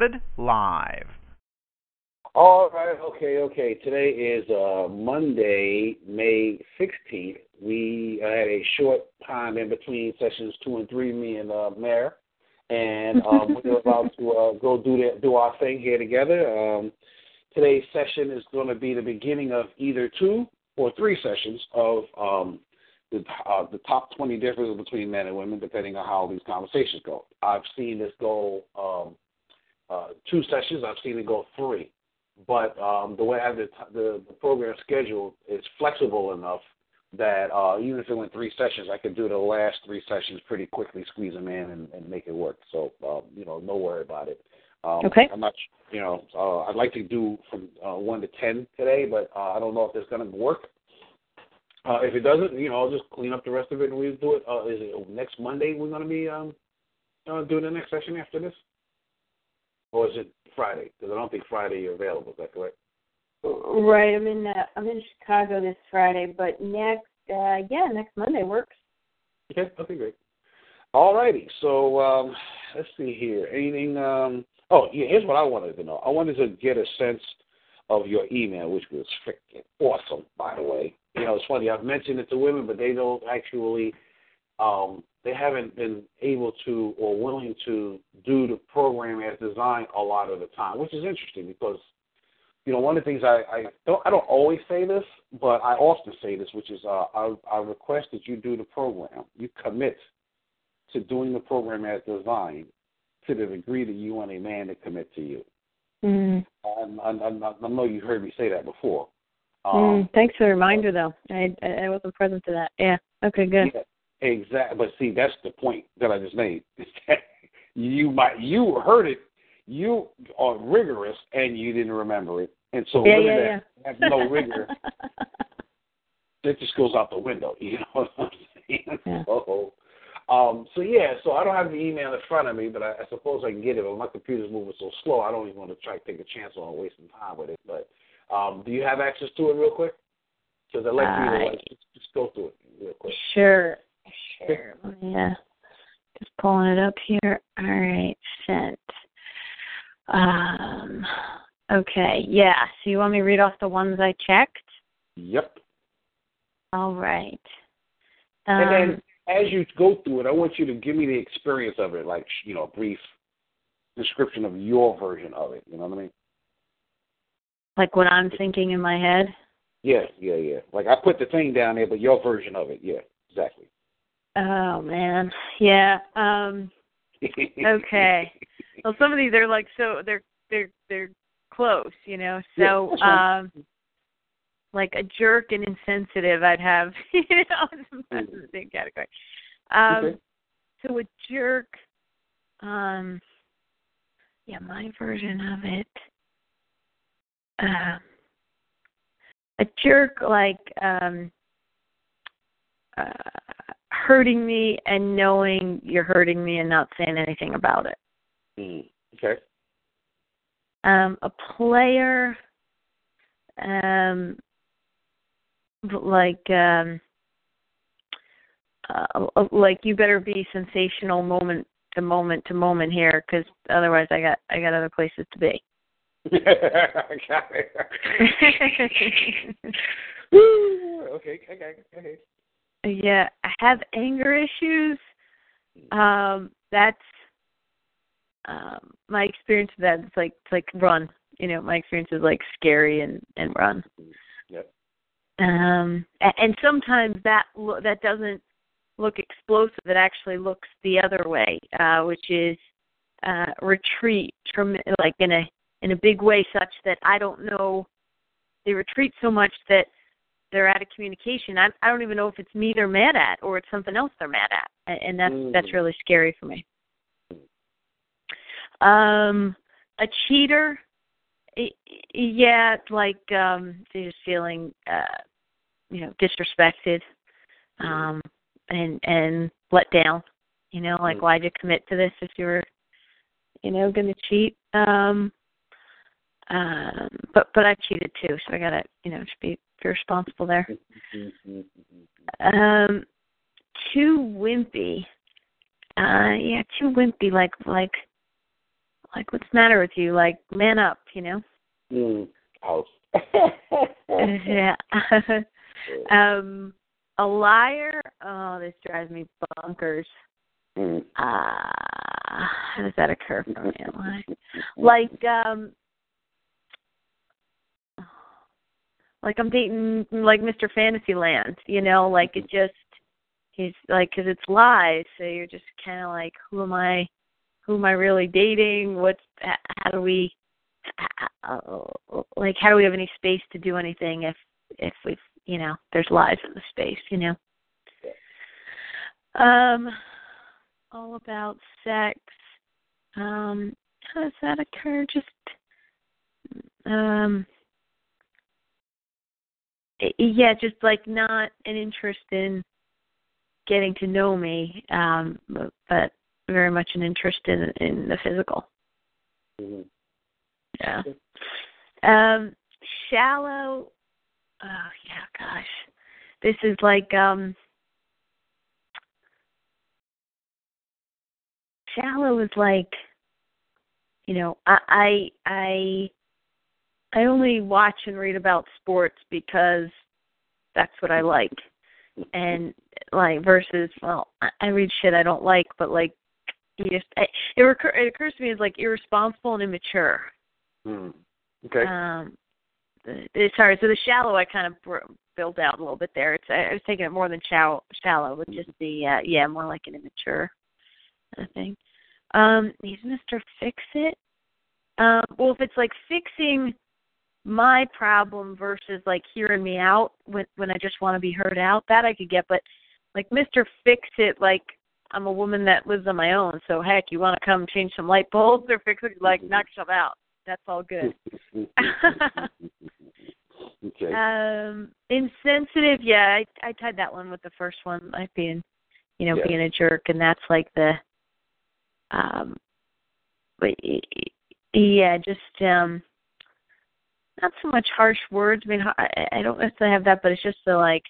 Recorded live. All right, okay, okay. Today is uh, Monday, May 16th. We uh, had a short time in between sessions two and three, me and uh, Mare, and um, we're about to uh, go do the, do our thing here together. Um, today's session is going to be the beginning of either two or three sessions of um, the, uh, the top 20 differences between men and women, depending on how these conversations go. I've seen this go um, uh, two sessions. I've seen it go three but um, the way I have the, the, the program scheduled is flexible enough that uh, even if it went three sessions, I could do the last three sessions pretty quickly, squeeze them in, and, and make it work. So um, you know, no worry about it. Um, okay. I'm not, you know, uh, I'd like to do from uh, one to ten today, but uh, I don't know if it's going to work. Uh, if it doesn't, you know, I'll just clean up the rest of it and we'll do it. Uh, is it next Monday we're going to be um, uh, doing the next session after this? Or is it Friday? Because I don't think Friday you're available. Is that correct? Right. I'm in uh, I'm in Chicago this Friday, but next uh yeah, next Monday works. Okay. Okay. Great. All righty. So um, let's see here. Anything? Um, oh, yeah. Here's what I wanted to know. I wanted to get a sense of your email, which was freaking awesome, by the way. You know, it's funny. I've mentioned it to women, but they don't actually um, they haven't been able to or willing to do the program as designed a lot of the time, which is interesting because you know one of the things I, I don't I don't always say this, but I often say this, which is uh, I, I request that you do the program, you commit to doing the program as designed to the degree that you want a man to commit to you. Mm. I, I, I know you heard me say that before. Um, mm, thanks for the reminder, though. I I wasn't present to that. Yeah. Okay. Good. Yeah. Exactly. But see, that's the point that I just made. you might you heard it, you are rigorous, and you didn't remember it, and so yeah, yeah, that yeah. have no rigor, that just goes out the window. You know what I'm saying? Yeah. So, um, so yeah, so I don't have the email in front of me, but I, I suppose I can get it. But my computer's moving so slow, I don't even want to try to take a chance on wasting time with it. But um, do you have access to it real quick? Because I'd like uh, you to like, just, just go through it real quick. Sure. Sure. Yeah. Just pulling it up here. All right, sent. Um. Okay. Yeah. So you want me to read off the ones I checked? Yep. All right. Um, and then um, as you go through it, I want you to give me the experience of it, like you know, a brief description of your version of it. You know what I mean? Like what I'm thinking in my head. Yeah, yeah, yeah. Like I put the thing down there, but your version of it. Yeah, exactly. Oh man, yeah. Um Okay. well, some of these are like so they're they're they're close, you know. So yeah, um like a jerk and insensitive, I'd have you know mm-hmm. the same category. Um okay. So a jerk, um yeah, my version of it. Uh, a jerk like um uh hurting me and knowing you're hurting me and not saying anything about it. Mm, okay. Um, a player, um, like, um, uh, like you better be sensational moment to moment to moment here, because otherwise I got I got other places to be. okay. okay. Okay. Yeah, I have anger issues. Um, that's um my experience of that. It's like it's like run. You know, my experience is like scary and and run. Yep. Um, and sometimes that lo- that doesn't look explosive. It actually looks the other way, uh, which is uh, retreat, like in a in a big way, such that I don't know. They retreat so much that they're out of communication. I I don't even know if it's me they're mad at or it's something else they're mad at, and, that's Mm. that's really scary for me. Um, a cheater, yeah, like um, they're just feeling, uh, you know, disrespected, um, and and let down. You know, like Mm. why'd you commit to this if you were, you know, going to cheat? Um, um, but but I cheated too, so I gotta, you know, just be, be responsible there. Mhm. Um, too wimpy. Uh, yeah, too wimpy. Like like like what's the matter with you? Like man up, you know. Mm. House. yeah. um, a liar. Oh, this drives me bonkers. Mm. Uh, how does that occur for me? Like um, like I'm dating like Mr. Fantasyland, you know, like it just he's like because it's lies, so you're just kind of like, who am I? Who am I really dating? What's how do we? Uh, like how do we have any space to do anything if if we've you know there's lies in the space you know um all about sex um how does that occur just um yeah just like not an interest in getting to know me um but, very much an interest in in the physical. Mhm. yeah. Um shallow oh yeah gosh. This is like um shallow is like you know i i i i only watch and read about sports because that's what i like and like versus well i, read shit i don't like but like you just I, it, recur, it occurs to me as like irresponsible and immature Mm. Okay. um, the- sorry, so the shallow I kind of br- built out a little bit there. It's I was taking it more than shallow, shallow, but just the uh, yeah, more like an immature kind of thing. Um, he's Mister Fix It. Um, well, if it's like fixing my problem versus like hearing me out when when I just want to be heard out, that I could get. But like Mister Fix It, like I'm a woman that lives on my own, so heck, you want to come change some light bulbs or fix it, like knock yourself out. That's all good. okay. Um, insensitive. Yeah, I I tied that one with the first one, like being, you know, Yeah. being a jerk, and that's like the, um, but yeah, just um, not so much harsh words. I mean, I I don't necessarily have that, but it's just the like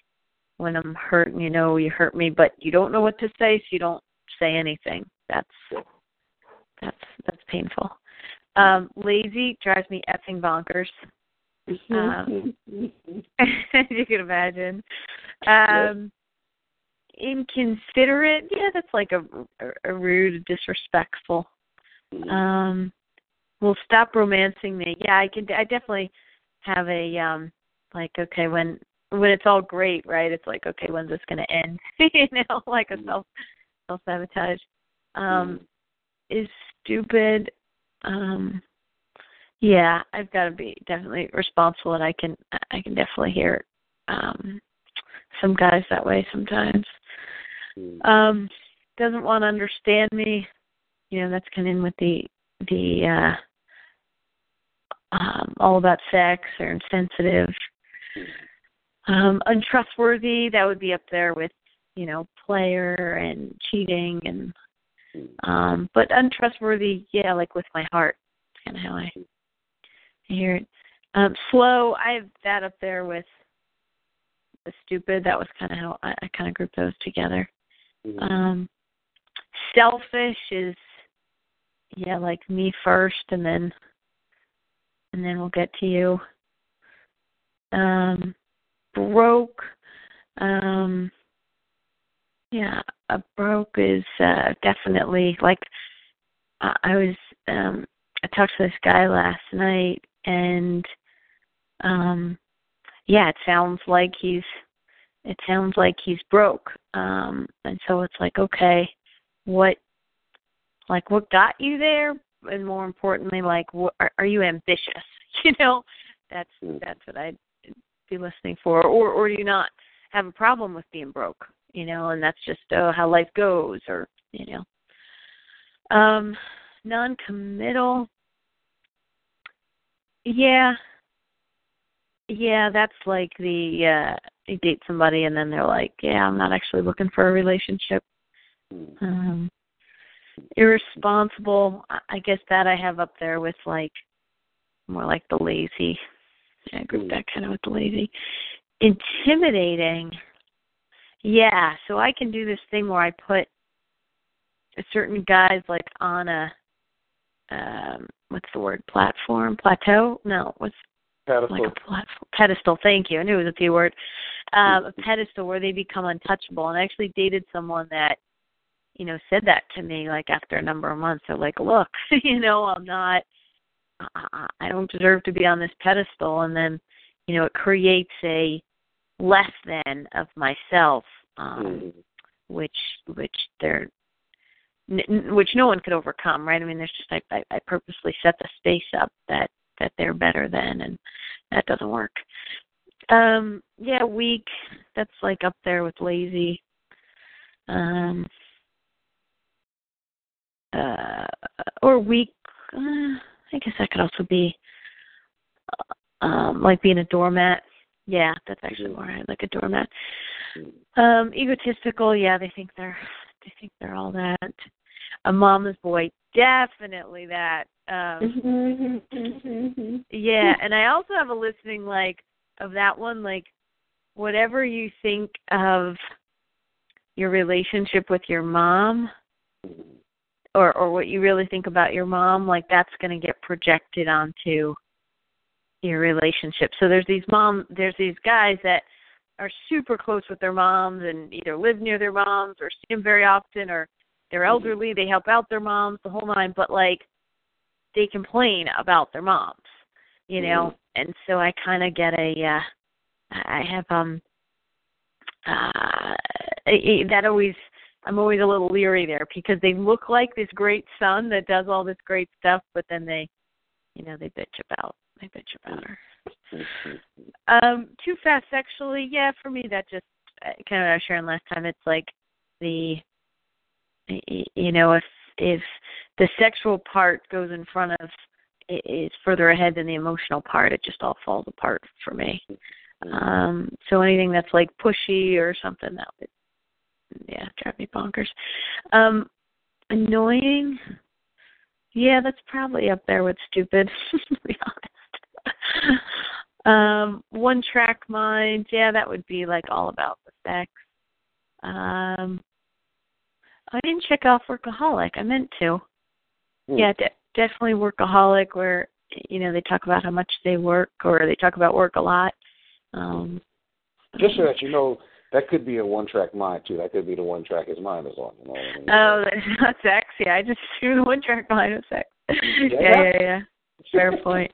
when I'm hurt, and you know, you hurt me, but you don't know what to say, so you don't say anything. That's that's that's painful. Um, lazy drives me effing bonkers. Um, you can imagine. Um, inconsiderate, yeah, that's like a, a, a rude, disrespectful. Um, will stop romancing me. Yeah, I can. I definitely have a um, like okay when when it's all great, right? It's like okay, when's this gonna end? you know, like a self self sabotage. Um, is stupid. Um, yeah, I've got to be definitely responsible, and I can I can definitely hear um some guys that way sometimes. Mm. Um, doesn't want to understand me. You know, that's kind of in with the the uh um all about sex or insensitive. Um, untrustworthy, that would be up there with, you know, player and cheating and um but untrustworthy, yeah, like with my heart. That's kinda how I I hear it. Um, slow, I have that up there with the stupid. That was kind of how I, I kind of grouped those together. Mhm. Um, selfish is yeah, like me first, and then and then we'll get to you. Um, broke. Um, yeah, a broke is uh, definitely like I I was. Um, I talked to this guy last night, and um, yeah, it sounds like he's. It sounds like he's broke, um, and so it's like, okay, what, like, what got you there, and more importantly, like, are, are you ambitious? You know, that's Mm. that's what I'd be listening for, or or do you not have a problem with being broke? You know, and that's just uh, how life goes, or you know. Um, non-committal. Yeah, yeah, that's like the uh you date somebody and then they're like, yeah, I'm not actually looking for a relationship. Mm-hmm. Um, irresponsible. I guess that I have up there with like more like the lazy. I group that kind of with the lazy. Intimidating. Yeah, so I can do this thing where I put certain guys like on a um what's the word platform plateau no what's pedestal. like a platform pedestal thank you i knew it was a p word um a pedestal where they become untouchable and i actually dated someone that you know said that to me like after a number of months. They're like look you know i'm not I, I don't deserve to be on this pedestal. And then you know it creates a less than of myself um Mm-hmm. which which they're which no one could overcome right? I mean there's just I, I i purposely set the space up that that they're better than and that doesn't work. Um yeah weak that's like up there with lazy. Um uh or weak uh, i guess that could also be uh, um like being a doormat. Yeah that's actually Mhm. more right, like a doormat. Um egotistical yeah they think they're they think they're all that. A mama's boy definitely that um yeah and i also have a listening like of that one like whatever you think of your relationship with your mom or or what you really think about your mom like that's going to get projected onto your relationship. So there's these mom there's these guys that are super close with their moms and either live near their moms or see them very often or they're elderly they help out their moms the whole nine but like they complain about their moms you know? And so i kind of get a uh i have um uh that always i'm always a little leery there because they look like this great son that does all this great stuff but then they you know they bitch about they bitch about her. Um too fast sexually yeah for me that just uh, kind of i was sharing last time it's like the you know if if the sexual part goes in front of is further ahead than the emotional part it just all falls apart for me. Um so anything that's like pushy or something that would yeah drive me bonkers. Um annoying? Yeah that's probably up there with stupid to be honest. Um one track mind. Yeah that would be like all about the sex. Um i didn't check off workaholic. I meant to. Hmm. yeah de- definitely workaholic where you know they talk about how much they work or they talk about work a lot. Um Just so that you know, that could be a one track mind too. That could be the one track is mine as well. You know I mean? oh that's not sex yeah i just assumed the one track mind was sex yeah Yeah. yeah yeah fair point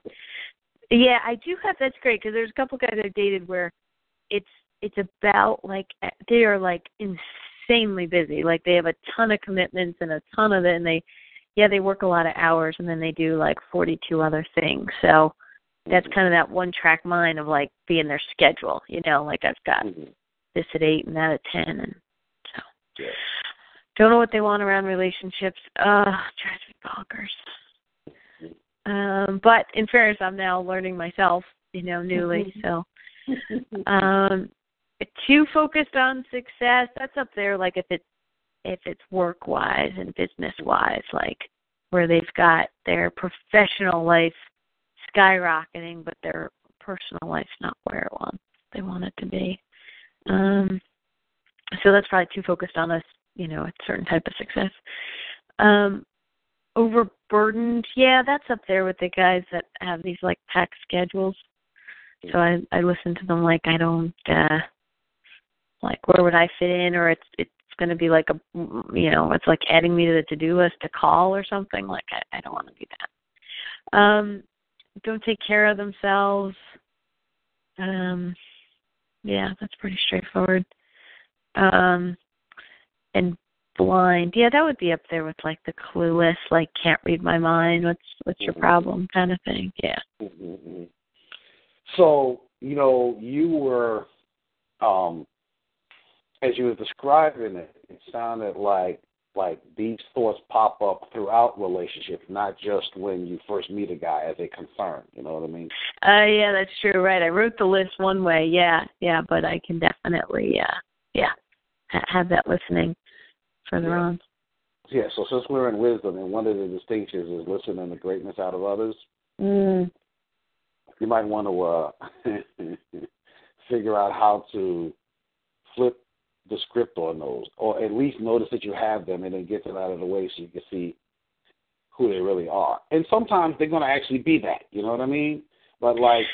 yeah i do have that's great because there's a couple guys i've dated where it's it's about like they are like insanely busy like they have a ton of commitments and a ton of it and they yeah they work a lot of hours and then they do like forty two other things so that's kind of that one track mind of like being their schedule you know like i've got Mhm. This at eight and that at ten and so. Yeah. don't know what they want around relationships. Uh me bonkers. Um but in fairness i'm now learning myself you know newly so. Um too focused on success that's up there like if it's if it's work wise and business wise like where they've got their professional life skyrocketing but their personal life's not where it wants they want it to be um so that's probably too focused on a you know a certain type of success. Um overburdened yeah that's up there with the guys that have these like packed schedules. So i i listen to them like i don't uh like where would i fit in? Or it's it's going to be like a you know it's like adding me to the to do list to call or something. Like i i don't want to do that. Um don't take care of themselves. Um yeah that's pretty straightforward um and blind yeah that would be up there with like the clueless like can't read my mind what's what's your Mhm. problem kind of thing yeah Mhm, mhm. So you know, you were, um, as you were describing it, it sounded like like these thoughts pop up throughout relationships, not just when you first meet a guy as a concern. You know what I mean? Uh, yeah, that's true. Right. I wrote the list one way. Yeah, yeah, but I can definitely, uh, yeah, have that listening further Yeah. on. Yeah. So since we're in wisdom, and one of the distinctions is listening to greatness out of others, Mm. you might want to uh, figure out how to flip the script on those, or at least notice that you have them, and then get them out of the way so you can see who they really are. And sometimes they're going to actually be that. You know what I mean? But like,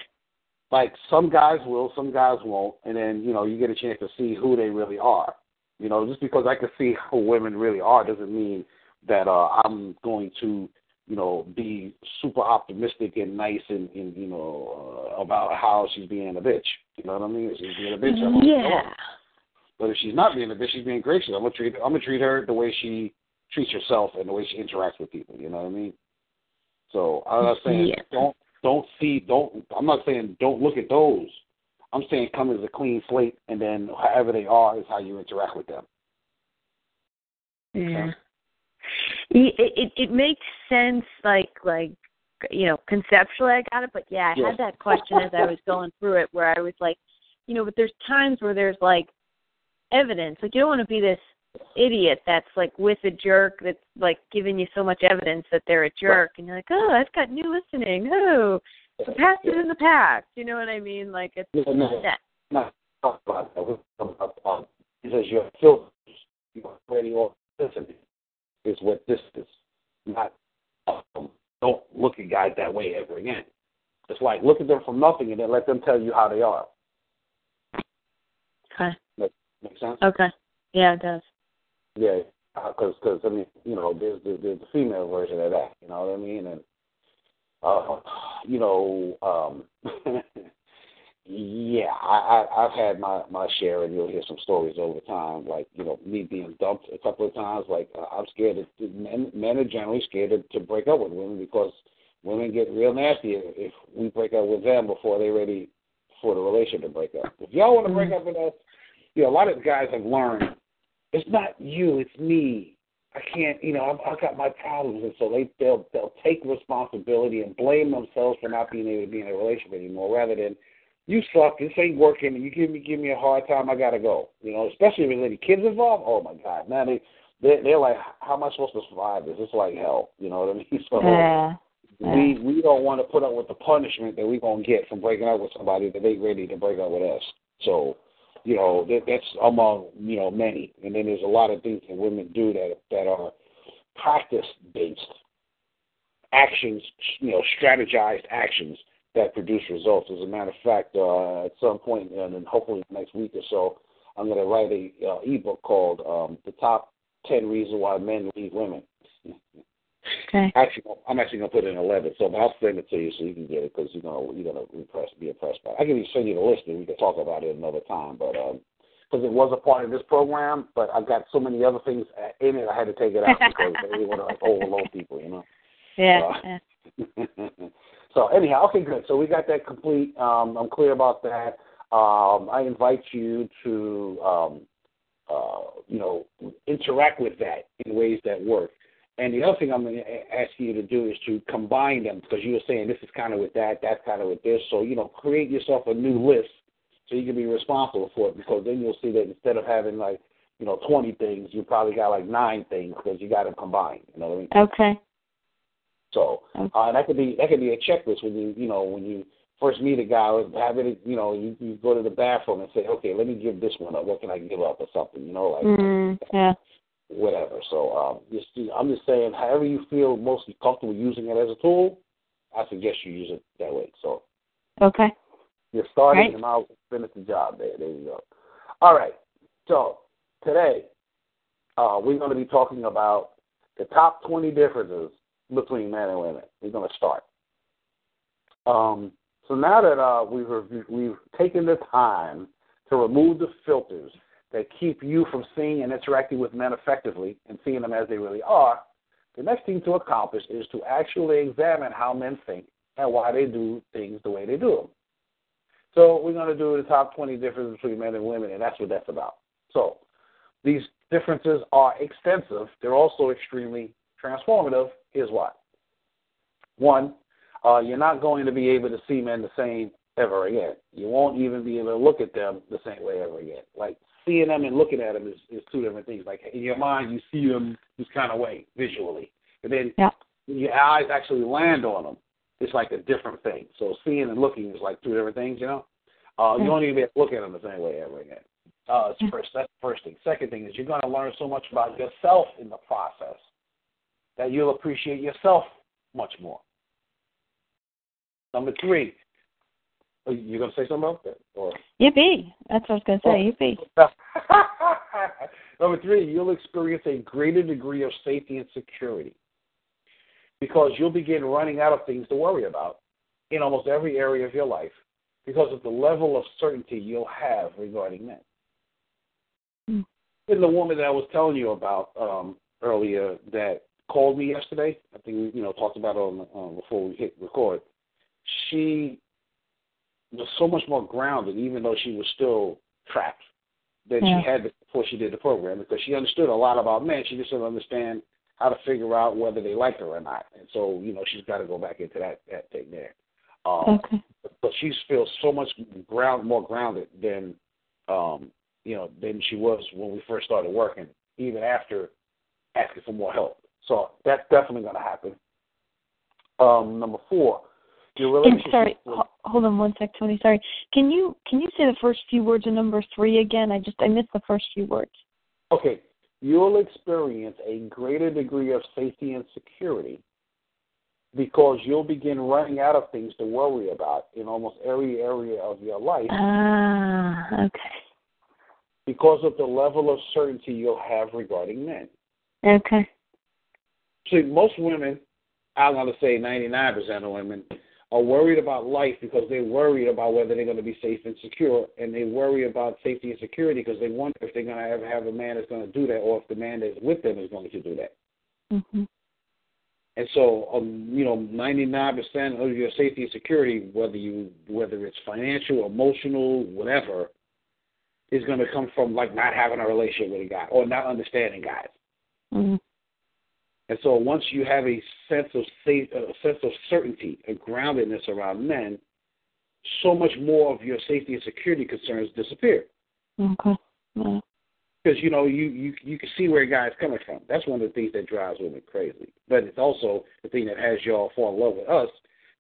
like some guys will, some guys won't, and then you know you get a chance to see who they really are. You know, just because I can see who women really are doesn't mean that uh, I'm going to you know, be super optimistic and nice and, and you know, uh, about how she's being a bitch. You know what I mean? She's being a bitch. Gonna Yeah. But if she's not being a bitch, she's being gracious. I'm gonna treat I'm gonna treat her the way she treats herself and the way she interacts with people. You know what I mean? So I'm not saying Yeah. don't don't see don't. I'm not saying don't look at those. I'm saying come as a clean slate, and then however they are is how you interact with them. Yeah. It, it it makes sense, like like you know, conceptually I got it, but yeah, I Yeah. had that question as I was going through it, where I was like, you know, but there's times where there's like evidence, like you don't want to be this idiot that's like with a jerk that's like giving you so much evidence that they're a jerk, and you're like, oh, I've got new listening, oh, the past is in the past, you know what I mean? Like it's Yeah, no. that. not talk about that. Talking about um, because your filters, your radio listening is what this is. Not um, don't look at guys that way ever again. It's like look at them from nothing and then let them tell you how they are. Okay. Make sense? Okay. Yeah, it does. Yeah, because cause, I mean, you know, there's, there's there's the female version of that. You know what I mean? And uh, you know, um, yeah, I, I I've had my my share, and you'll hear some stories over time, like you know, me being dumped a couple of times. Like uh, I'm scared. Of, men men are generally scared to, to break up with women because women get real nasty if, if we break up with them before they're ready for the relationship to break up. If y'all want to break up with us, you know, a lot of guys have learned it's not you, it's me. I can't, you know, I've, I've got my problems, and so they they'll they'll take responsibility and blame themselves for not being able to be in a relationship anymore, rather than you suck, this ain't working, and you give me give me a hard time, I gotta go. You know, especially if there's any kids involved. Oh my God, now they they they're like, how am I supposed to survive this? It's like hell. You know what I mean? So Yeah. we we don't want to put up with the punishment that we're gonna get from breaking up with somebody that ain't ready to break up with us. So, you know, that, that's among you know many, and then there's a lot of things that women do that that are practice based actions, you know, strategized actions that produce results. As a matter of fact, uh, at some point, and then hopefully next week or so, I'm going to write a uh, ebook called um, "The Top Ten Reasons Why Men Leave Women." Okay. Actually, I'm actually gonna put in eleven, so I'll send it to you so you can get it because you're gonna you're gonna impress, be impressed by. it. I can even send you the list and we can talk about it another time, but um, because it was a part of this program, but I've got so many other things in it, I had to take it out because I didn't want to like overload people, you know. Yeah. Uh, yeah. so anyhow, okay, good. So we got that complete. Um, I'm clear about that. Um, I invite you to, um, uh, you know, interact with that in ways that work. And the other thing I'm going to ask you to do is to combine them because you were saying this is kind of with that, that's kind of with this. So you know, create yourself a new list so you can be responsible for it because then you'll see that instead of having like you know 20 things, you probably got like nine things because you got them combined. You know what I mean? Okay. So uh, that could be that could be a checklist when you you know when you first meet a guy, have it you know you, you go to the bathroom and say, okay, let me give this one up. What can I give up or something? You know, like Mm, yeah. Whatever. So um, just I'm just saying, however you feel mostly comfortable using it as a tool, I suggest you use it that way. So Okay. you're starting Right. and I'll finish the job there. There you go. All right. So today uh, we're going to be talking about the top 20 differences between men and women. We're going to start. Um, so now that uh, we've we've taken the time to remove the filters that keep you from seeing and interacting with men effectively and seeing them as they really are, the next thing to accomplish is to actually examine how men think and why they do things the way they do them. So we're going to do the top 20 differences between men and women, and that's what that's about. So these differences are extensive. They're also extremely transformative. Here's why. One, uh, you're not going to be able to see men the same ever again. You won't even be able to look at them the same way ever again. Like seeing them and looking at them is, is two different things. Like in your mind, you see them this kind of way visually, and then yeah. when your eyes actually land on them, it's like a different thing. So seeing and looking is like two different things, you know. Uh, you don't even to look at them the same way ever again. Uh, it's first. That's the first thing. Second thing is you're going to learn so much about yourself in the process that you'll appreciate yourself much more. Number three, are you going to say something about that? Or yippee! That's what I was going to say. Oh. Yippee! Number three, you'll experience a greater degree of safety and security because you'll begin running out of things to worry about in almost every area of your life because of the level of certainty you'll have regarding men. Mm. And the woman that I was telling you about um, earlier that called me yesterday, I think we you know talked about it on um, before we hit record. She was so much more grounded, even though she was still trapped, than yeah. she had before she did the program, because she understood a lot about men. She just didn't understand how to figure out whether they liked her or not, and so you know she's got to go back into that that thing there. Um, okay. But she feels so much ground more grounded than um, you know than she was when we first started working, even after asking for more help. So that's definitely going to happen. Um, number four, your And relationship. sorry, with- ho- hold on one sec, Tony. Sorry. Can you can you say the first few words of number three again? I just I missed the first few words. Okay, you'll experience a greater degree of safety and security because you'll begin running out of things to worry about in almost every area of your life Ah, okay. because of the level of certainty you'll have regarding men. Okay. See, most women, I'm going to say 99% of women, are worried about life because they're worried about whether they're going to be safe and secure, and they worry about safety and security because they wonder if they're going to ever have a man that's going to do that, or if the man that's with them is going to do that. Mhm. And so, um, you know, 99% of your safety and security, whether you whether it's financial, emotional, whatever, is going to come from like not having a relationship with a guy or not understanding guys. Mhm. And so, once you have a sense of safe, a sense of certainty, a groundedness around men, so much more of your safety and security concerns disappear. Okay. Yeah. because you know you you you can see where a guy's coming from. That's one of the things that drives women crazy. But it's also the thing that has y'all fall in love with us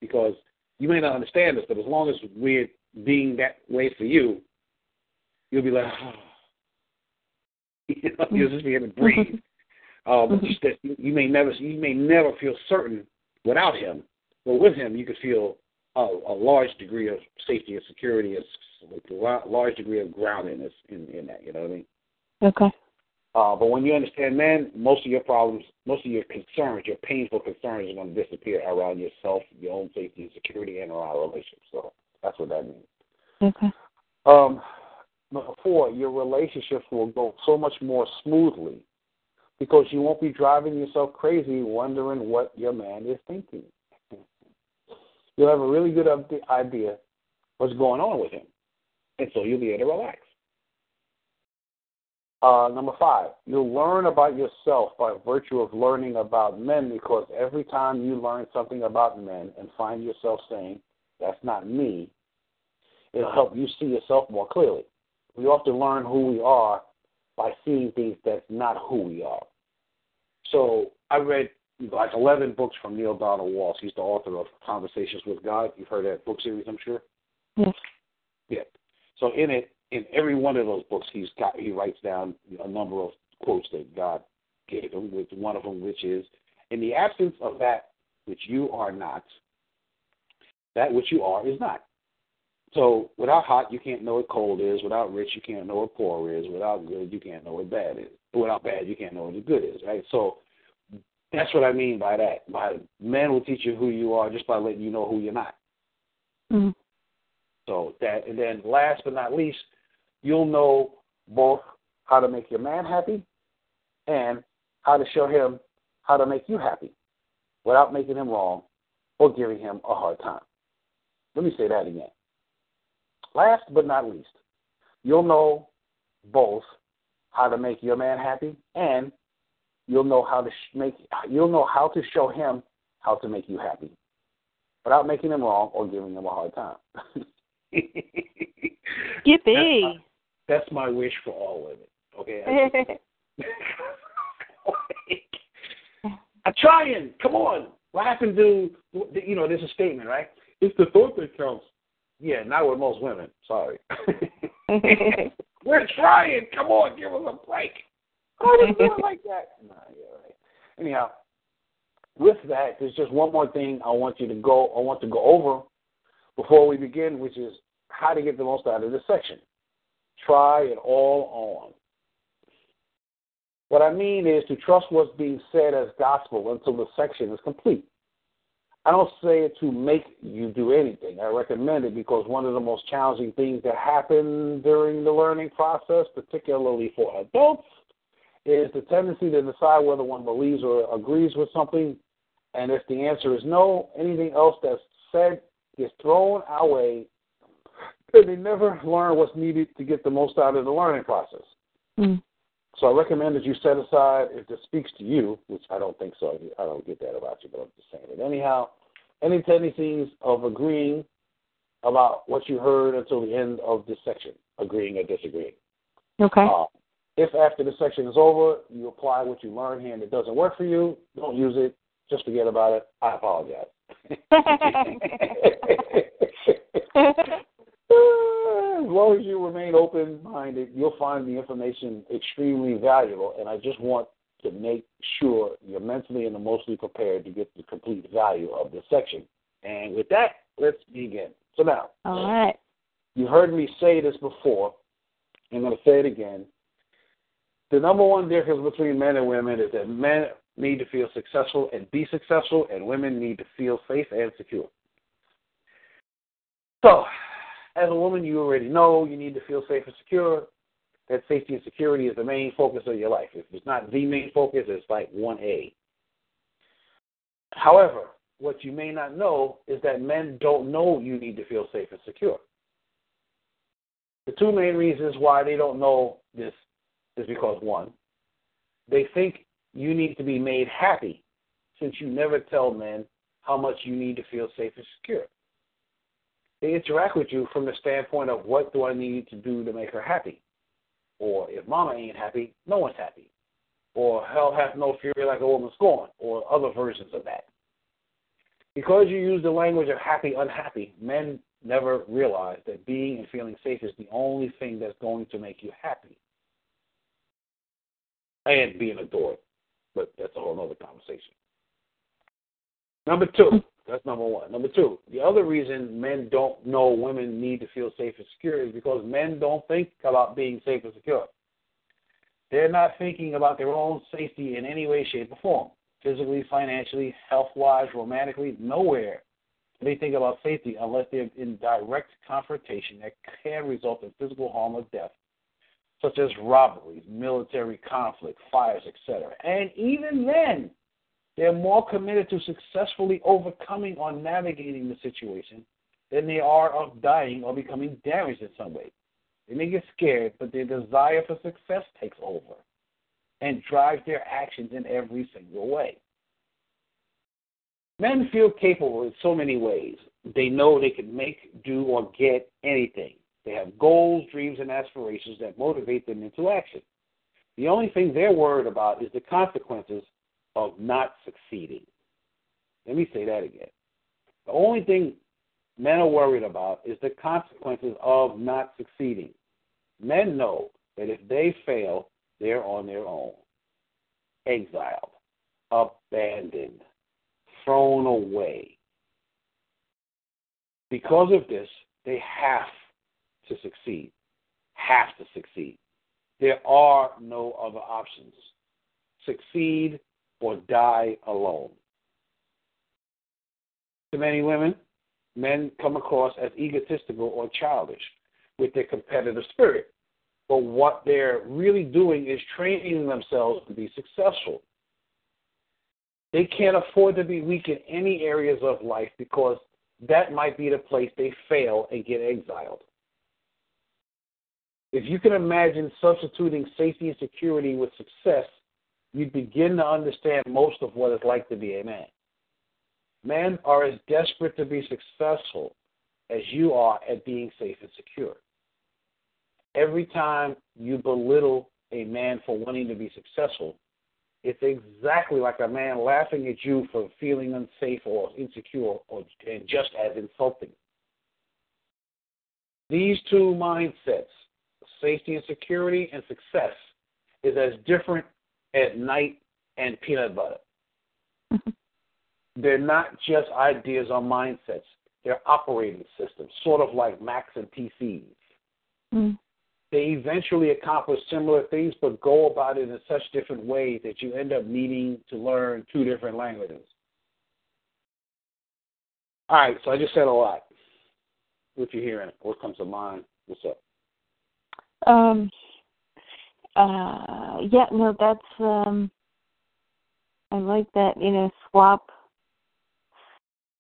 because you may not understand us, but as long as we're being that way for you, you'll be like, oh. you know, you'll just be able to mm-hmm. breathe. Uh, but just that you, you may never you may never feel certain without him, but with him you could feel a, a large degree of safety and security, a large degree of groundedness in, in that. You know what I mean? Okay. Uh, but when you understand man, most of your problems, most of your concerns, your painful concerns are going to disappear around yourself, your own safety and security, and around relationships. So that's what that means. Okay. Um, number four, your relationships will go so much more smoothly because you won't be driving yourself crazy wondering what your man is thinking. You'll have a really good idea what's going on with him, and so you'll be able to relax. Uh, number five, you'll learn about yourself by virtue of learning about men because every time you learn something about men and find yourself saying, that's not me, it'll help you see yourself more clearly. We often learn who we are by seeing things that's not who we are. So I read like 11 books from Neale Donald Walsch. He's the author of Conversations with God. You've heard that book series, I'm sure? Yes. Yeah. So in it, in every one of those books, he's got he writes down a number of quotes that God gave him. With one of them, which is, "In the absence of that which you are not, that which you are is not." So without hot, you can't know what cold is. Without rich, you can't know what poor is. Without good, you can't know what bad is. Without bad, you can't know what good is. Right. So that's what I mean by that. By men will teach you who you are just by letting you know who you're not. Mm-hmm. So that, and then last but not least, you'll know both how to make your man happy and how to show him how to make you happy without making him wrong or giving him a hard time. Let me say that again. Last but not least, you'll know both how to make your man happy and you'll know how to sh- make you'll know how to show him how to make you happy without making him wrong or giving him a hard time. Yippee! That's my wish for all women. Okay. I'm trying. Come on. What happened to you know? There's a statement, right? It's the thought that counts. Yeah, not with most women. Sorry. We're trying. Come on, give us a break. Oh, they do it like that. Nah, yeah, right. Anyhow, with that, there's just one more thing I want you to go. I want to go over before we begin, which is how to get the most out of this section. Try it all on. What I mean is to trust what's being said as gospel until the section is complete. I don't say it to make you do anything. I recommend it because one of the most challenging things that happen during the learning process, particularly for adults, is the tendency to decide whether one believes or agrees with something. And if the answer is no, anything else that's said gets thrown our way, and they never learn what's needed to get the most out of the learning process. Mm. So I recommend that you set aside, if this speaks to you, which I don't think so, I don't get that about you, but I'm just saying it. Anyhow, any tendencies of agreeing about what you heard until the end of this section, agreeing or disagreeing. Okay. Uh, if after the section is over, you apply what you learned here and it doesn't work for you, don't use it. Just forget about it. I apologize. as long as you remain open minded, you'll find the information extremely valuable. And I just want to make sure you're mentally and emotionally prepared to get the complete value of this section. And with that, let's begin. So now, All right. you heard me say this before. I'm going to say it again. The number one difference between men and women is that men need to feel successful and be successful, and women need to feel safe and secure. So, as a woman, you already know you need to feel safe and secure. That safety and security is the main focus of your life. If it's not the main focus, it's like 1A. However, what you may not know is that men don't know you need to feel safe and secure. The two main reasons why they don't know this is because one, they think you need to be made happy since you never tell men how much you need to feel safe and secure. They interact with you from the standpoint of what do I need to do to make her happy? Or if mama ain't happy, no one's happy. Or hell hath no fury like a woman scorned, or other versions of that. Because you use the language of happy, unhappy, men never realize that being and feeling safe is the only thing that's going to make you happy. And being adored. But that's a whole other conversation. Number two, that's number one. Number two, the other reason men don't know women need to feel safe and secure is because men don't think about being safe and secure. They're not thinking about their own safety in any way, shape, or form. Physically, financially, health wise, romantically, nowhere do they think about safety unless they're in direct confrontation that can result in physical harm or death, such as robberies, military conflict, fires, etc. And even then, they're more committed to successfully overcoming or navigating the situation than they are of dying or becoming damaged in some way. They may get scared, but their desire for success takes over and drives their actions in every single way. Men feel capable in so many ways. They know they can make, do, or get anything. They have goals, dreams, and aspirations that motivate them into action. The only thing they're worried about is the consequences of not succeeding. Let me say that again. The only thing men are worried about is the consequences of not succeeding. Men know that if they fail, they're on their own, exiled, abandoned, thrown away. Because of this, they have to succeed. Have to succeed. There are no other options. Succeed or die alone. To many women, men come across as egotistical or childish with their competitive spirit. But what they're really doing is training themselves to be successful. They can't afford to be weak in any areas of life because that might be the place they fail and get exiled. If you can imagine substituting safety and security with success, you begin to understand most of what it's like to be a man. Men are as desperate to be successful as you are at being safe and secure. Every time you belittle a man for wanting to be successful, it's exactly like a man laughing at you for feeling unsafe or insecure or and just as insulting. These two mindsets, safety and security and success, is as different as night and peanut butter. Mm-hmm. They're not just ideas or mindsets. They're operating systems, sort of like Macs and PCs. Mm. They eventually accomplish similar things, but go about it in such different ways that you end up needing to learn two different languages. All right, so I just said a lot. What you hearing? What comes to mind? What's up? Um. Uh. Yeah. No. That's. Um. I like that. You know, swap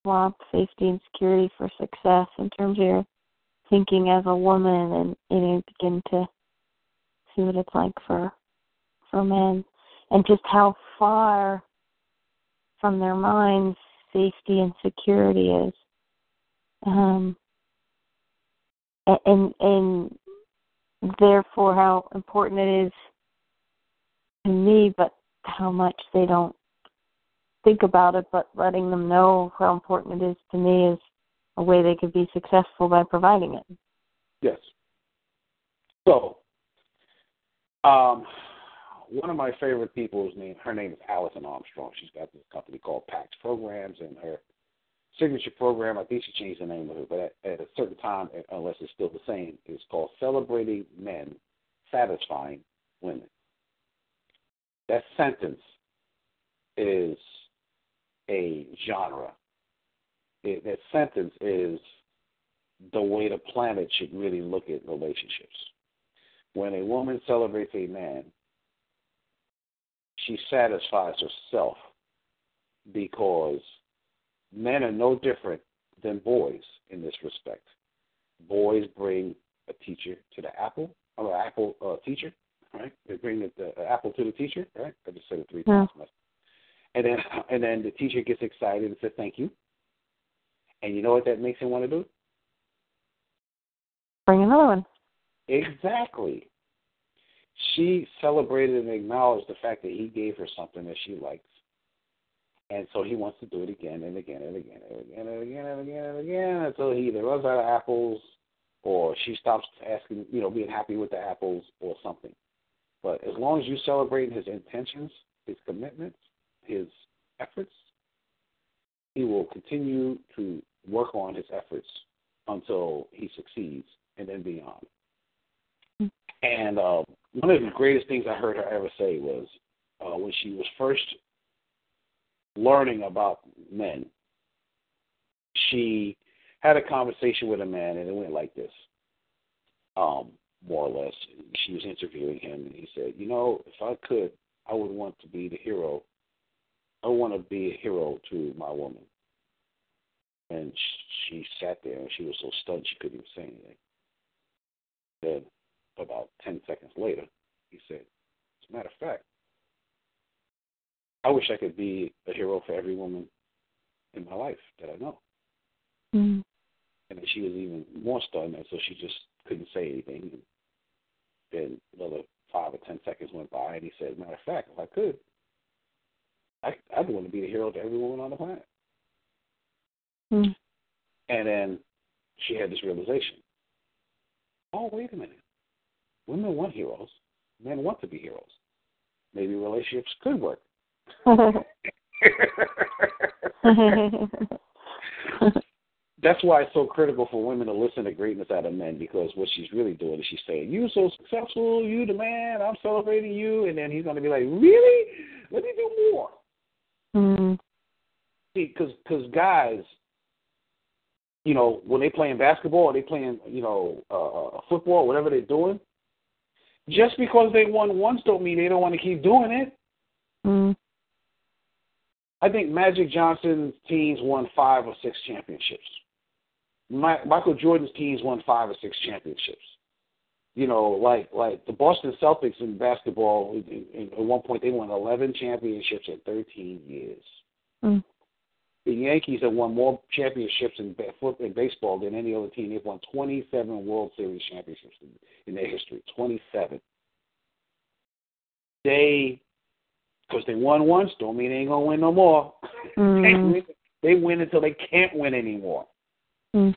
swap safety and security for success in terms of your thinking as a woman and you know begin to see what it's like for for men and just how far from their minds safety and security is um and and therefore how important it is to me but how much they don't think about it, but letting them know how important it is to me is a way they could be successful by providing it. Yes. So, um, one of my favorite people is named her name is Alison Armstrong. She's got this company called PAX Programs, and her signature program, I think she changed the name of it, but at, at a certain time, unless it's still the same, it's called Celebrating Men, Satisfying Women. That sentence is a genre. It, that sentence is the way the planet should really look at relationships. When a woman celebrates a man, she satisfies herself because men are no different than boys in this respect. Boys bring a teacher to the apple, or an apple uh, teacher, right? They bring the, the apple to the teacher, right? I just said it three times. And then and then the teacher gets excited and says thank you. And you know what that makes him want to do? Bring another one. Exactly. She celebrated and acknowledged the fact that he gave her something that she likes. And so he wants to do it again and again and again and again and again and again and again until he either runs out of apples or she stops asking, you know, being happy with the apples or something. But as long as you celebrate his intentions, his commitments, his efforts, he will continue to work on his efforts until he succeeds and then beyond. And uh, one of the greatest things I heard her ever say was uh, when she was first learning about men, she had a conversation with a man, and it went like this, um, more or less. She was interviewing him, and he said, "You know, if I could, I would want to be the hero I want to be a hero to my woman. And she sat there and she was so stunned she couldn't even say anything. Then, about 10 seconds later, he said, As a matter of fact, I wish I could be a hero for every woman in my life that I know. Mm-hmm. And then she was even more stunned, and so she just couldn't say anything. And then another five or ten seconds went by, and he said, "Matter of fact, if I could, I I'd want to be the hero to every woman on the planet. Hmm. And then she had this realization. Oh, wait a minute. Women want heroes. Men want to be heroes. Maybe relationships could work. That's why it's so critical for women to listen to greatness out of men because what she's really doing is she's saying, "You are so successful, you the man. I'm celebrating you," and then he's going to be like, "Really? Let me do more." Mm-hmm. See, because because guys, you know, when they're playing basketball or they playing, you know, uh, uh, football, whatever they're doing, just because they won once don't mean they don't want to keep doing it. Mm-hmm. I think Magic Johnson's teams won five or six championships. My, Michael Jordan's teams won five or six championships. you know, like like the Boston Celtics in basketball. At one point, they won 11 championships in 13 years. Mm. The Yankees have won more championships in, in baseball than any other team. They've won 27 World Series championships in, in their history. 27. They, because they won once, don't mean they ain't gonna win no more. Mm. they, win, they win until they can't win anymore. Mm.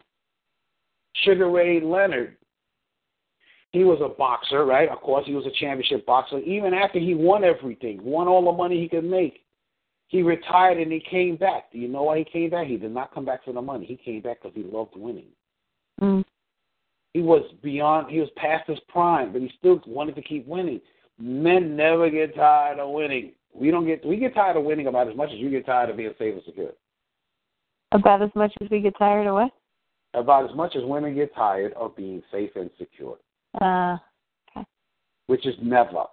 Sugar Ray Leonard he was a boxer, right? Of course, he was a championship boxer. Even after he won everything, won all the money he could make, he retired and he came back. Do you know why he came back? He did not come back for the money. He came back because he loved winning. Mm. He was beyond. He was past his prime, but he still wanted to keep winning. Men never get tired of winning. We don't get. We get tired of winning about as much as you get tired of being safe and secure. About as much as we get tired of what? About as much as women get tired of being safe and secure. Uh, okay. Which is never.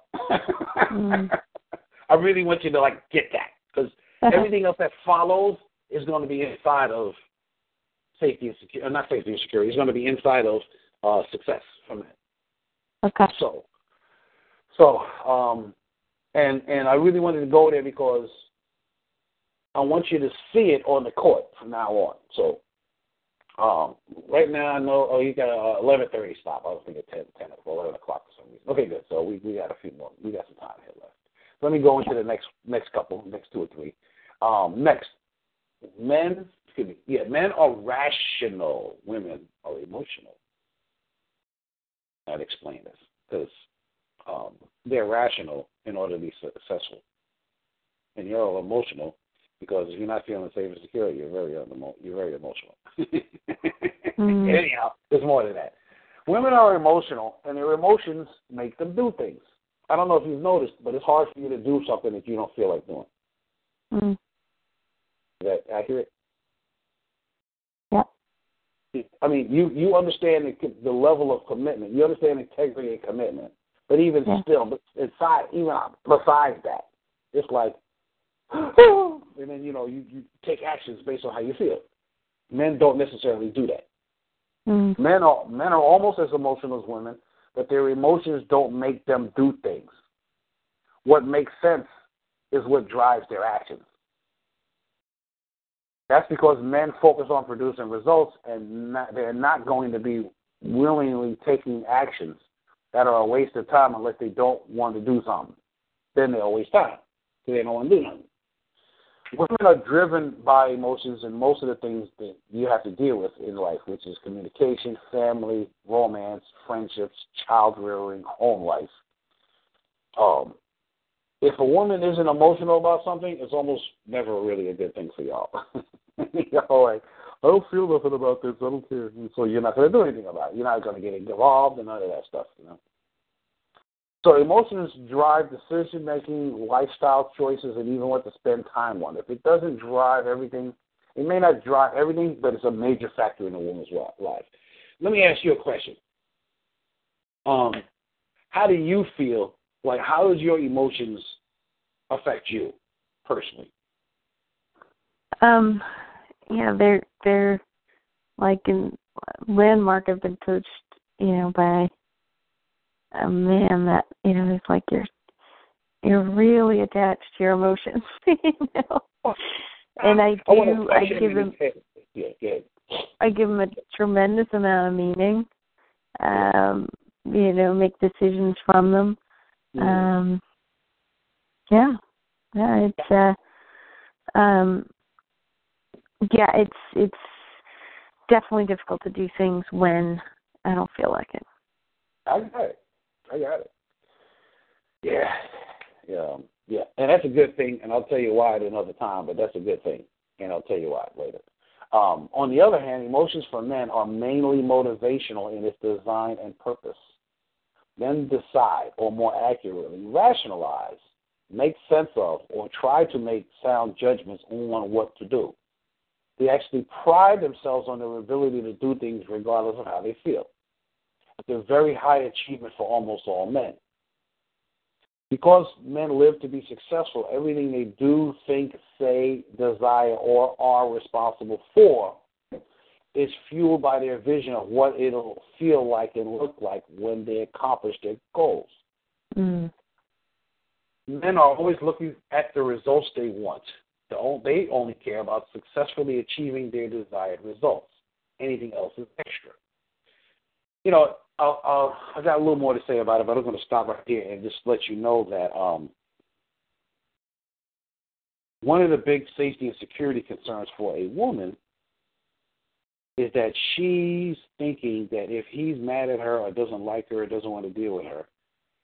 mm. I really want you to like get that because everything else that follows is going to be inside of safety and security. Uh, not safety and security. It's going to be inside of uh, success from that. Okay. So, so, um, and and I really wanted to go there because I want you to see it on the court from now on. So, um, right now I know. Oh, you got a eleven thirty stop. I was thinking 10, 10 or eleven o'clock for some reason. Okay, good. So we we got a few more. We got some time here left. Let me go into the next next couple, next two or three. Um, next, men. Excuse me. Yeah, men are rational. Women are emotional. I'd explain this because um, they're rational in order to be successful, and you're all emotional because if you're not feeling safe and secure, you're very emo- you're very emotional. mm. Anyhow, there's more to that. Women are emotional, and their emotions make them do things. I don't know if you've noticed, but it's hard for you to do something that you don't feel like doing. Mm. Is that accurate? Yeah. I mean, you you understand the, the level of commitment. You understand integrity and commitment. But even yeah. still, but inside, even besides that, it's like, and then you know you you take actions based on how you feel. Men don't necessarily do that. Mm. Men are men are almost as emotional as women, but their emotions don't make them do things. What makes sense is what drives their actions. That's because men focus on producing results, and not, they're not going to be willingly taking actions that are a waste of time unless they don't want to do something. Then they'll waste time because they don't want to do nothing. Women are driven by emotions and most of the things that you have to deal with in life, which is communication, family, romance, friendships, child rearing, home life. Um, if a woman isn't emotional about something, it's almost never really a good thing for y'all. y'all like, I don't feel nothing about this. I don't care. And so you're not going to do anything about it. You're not going to get involved and none of that stuff, you know. So emotions drive decision making, lifestyle choices, and even what to spend time on. If it doesn't drive everything, it may not drive everything, but it's a major factor in a woman's life. Let me ask you a question. Um, how do you feel? Like, how does your emotions affect you personally? Um, yeah, they're they're like in landmark. I've been coached, you know, by a man that you know is like you're you're really attached to your emotions, you know. And I do, I, I give him, yeah, yeah. I give him a tremendous amount of meaning. Um, you know, make decisions from them. Mm. Um, yeah, yeah, it's uh, um, yeah, it's it's definitely difficult to do things when I don't feel like it. I got it. I got it. Yeah, yeah, yeah, and that's a good thing. And I'll tell you why at another time. But that's a good thing, and I'll tell you why later. Um, on the other hand, emotions for men are mainly motivational in its design and purpose. Men decide, or more accurately, rationalize, make sense of, or try to make sound judgments on what to do. They actually pride themselves on their ability to do things regardless of how they feel. It's a very high achievement for almost all men. Because men live to be successful, everything they do, think, say, desire, or are responsible for is fueled by their vision of what it'll feel like and look like when they accomplish their goals. Mm. Men are always looking at the results they want. They only care about successfully achieving their desired results. Anything else is extra. You know, I'll, I'll, I got a little more to say about it, but I'm going to stop right here and just let you know that um, one of the big safety and security concerns for a woman is that she's thinking that if he's mad at her or doesn't like her or doesn't want to deal with her,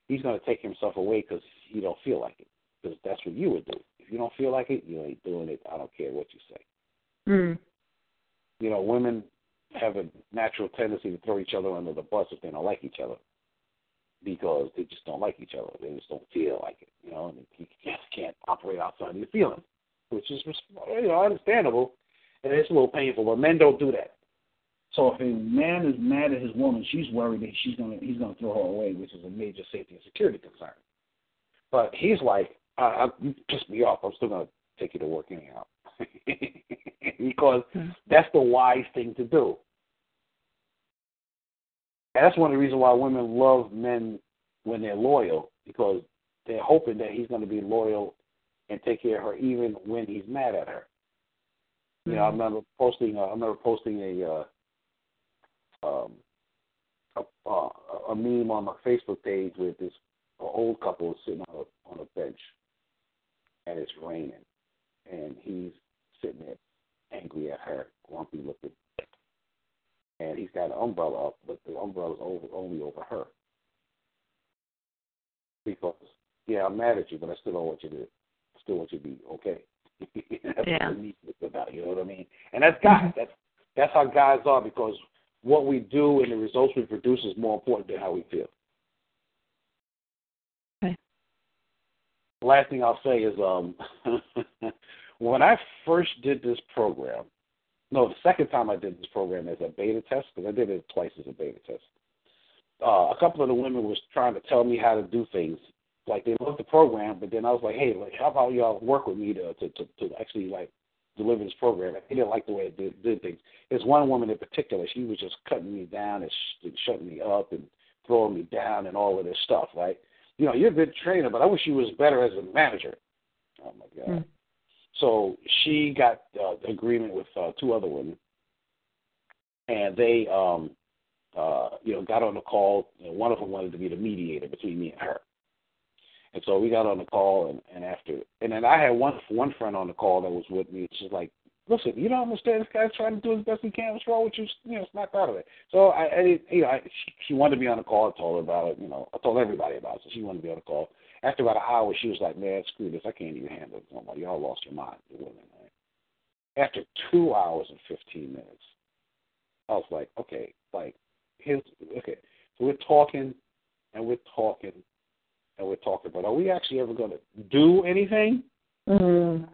he's going to take himself away because he don't feel like it. Because that's what you would do. You don't feel like it, you ain't doing it. I don't care what you say. Mm. You know, women have a natural tendency to throw each other under the bus if they don't like each other because they just don't like each other. They just don't feel like it. You know, and you just can't operate outside of your feelings, which is you know understandable, and it's a little painful. But men don't do that. So if a man is mad at his woman, she's worried that she's gonna he's gonna throw her away, which is a major safety and security concern. But he's like, I, I, you pissed me off. I'm still gonna take you to work anyhow, because mm-hmm. that's the wise thing to do. And that's one of the reasons why women love men when they're loyal, because they're hoping that he's going to be loyal and take care of her even when he's mad at her. You know, I hmm. remember posting. Uh, I remember posting a uh, um, a, uh, a meme on my Facebook page with this old couple sitting on a, on a bench, and it's raining, and he's sitting there angry at her, grumpy looking, and he's got an umbrella up, but the umbrella's over, only over her. Because, yeah, I'm mad at you, but I still don't want you to, still want you to be okay. that's yeah. what about, you know what I mean? And that's guys. Mm-hmm. That's that's how guys are because what we do and the results we produce is more important than how we feel. Okay. The last thing I'll say is um, when I first did this program, no, the second time I did this program as a beta test, because I did it twice as a beta test. Uh, a couple of the women was trying to tell me how to do things. Like they loved the program, but then I was like, "Hey, like, how about y'all work with me to to to, to actually like deliver this program. And They didn't like the way it did, did things. There's one woman in particular. She was just cutting me down and, sh- and shutting me up and throwing me down and all of this stuff. Right? You know, you're a good trainer, but I wish you was better as a manager. Oh my god. Mm. So she got uh, agreement with uh, two other women, and they, um, uh, you know, got on the call. And one of them wanted to be the mediator between me and her. And so we got on the call, and, and after, and then I had one one friend on the call that was with me. She's like, "Listen, you don't understand. This guy's trying to do his best he can. What's wrong with you? You know, snap out of it." So I, I you know, I, she, she wanted to be on the call. I told her about it. You know, I told everybody about it. So she wanted to be on the call. After about an hour, she was like, "Man, screw this. I can't even handle it. I'm y'all lost your mind, the women." Right? After two hours and fifteen minutes, I was like, "Okay, like, here's okay." So we're talking, and we're talking, and we're talking about, are we actually ever going to do anything? Mm-hmm.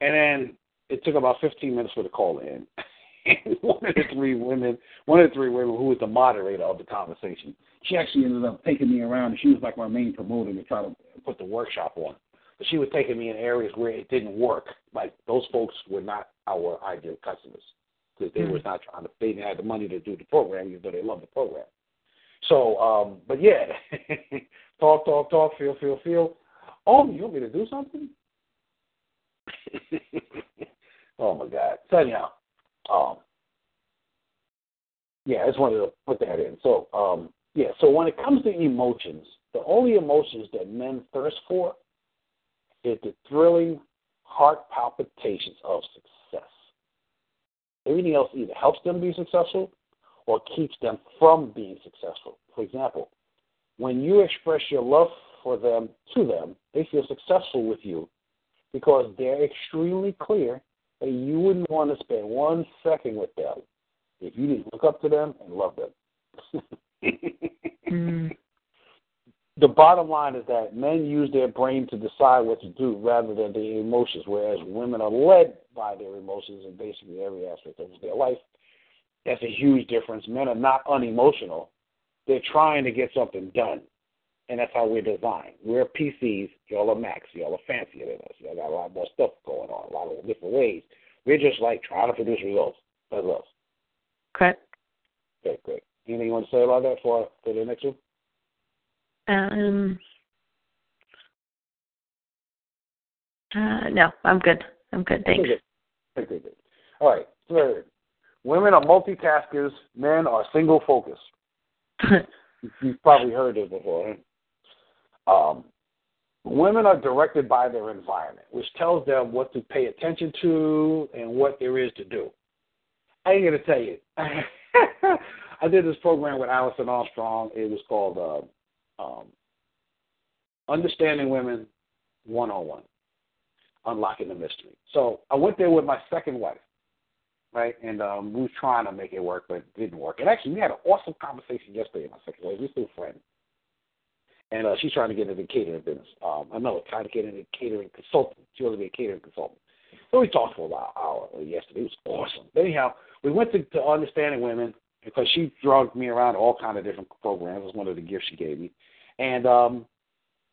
And then it took about 15 minutes for the call in. and one of the three women, one of the three women who was the moderator of the conversation, she actually ended up taking me around, and she was like my main promoter to try to put the workshop on. But she was taking me in areas where it didn't work. Like those folks were not our ideal customers because they mm-hmm. were not trying to. They didn't have the money to do the program, even though they love the program. So, um, but yeah, talk, talk, talk, feel, feel, feel. Oh, you want me to do something? oh my God! So anyhow, um, yeah, I just wanted to put that in. So, um, yeah, so when it comes to emotions, the only emotions that men thirst for is the thrilling heart palpitations of success. Everything else either helps them be successful or keeps them from being successful. For example, when you express your love for them to them, they feel successful with you because they're extremely clear that you wouldn't want to spend one second with them if you didn't look up to them and love them. mm. The bottom line is that men use their brain to decide what to do rather than their emotions, whereas women are led by their emotions in basically every aspect of their life that's a huge difference. Men are not unemotional. They're trying to get something done. And that's how we're designed. We're PCs, y'all are Macs, y'all are fancier than us. Y'all got a lot more stuff going on, a lot of different ways. We're just like trying to produce results. That's us. Correct. Okay, great. Anything you want to say about that for for the next one? Um. Uh, no, I'm good. I'm good. Thanks. Okay, good. All right. Third, women are multitaskers. Men are single focused. You've probably heard it before. Um, women are directed by their environment, which tells them what to pay attention to and what there is to do. I ain't gonna tell you. I did this program with Alison Armstrong. It was called uh, um, Understanding Women One on One, Unlocking the Mystery. So I went there with my second wife, right? And um, we were trying to make it work, but it didn't work. And actually, we had an awesome conversation yesterday. My second wife, we're still friends and uh, she's trying to get into the catering business. Um, I know, trying to get into catering consultant. She wants to be a catering consultant. So we talked for about an hour yesterday. It was awesome. Anyhow, we went to, to Understanding Women because she drugged me around all kind of different programs. It was one of the gifts she gave me, and um,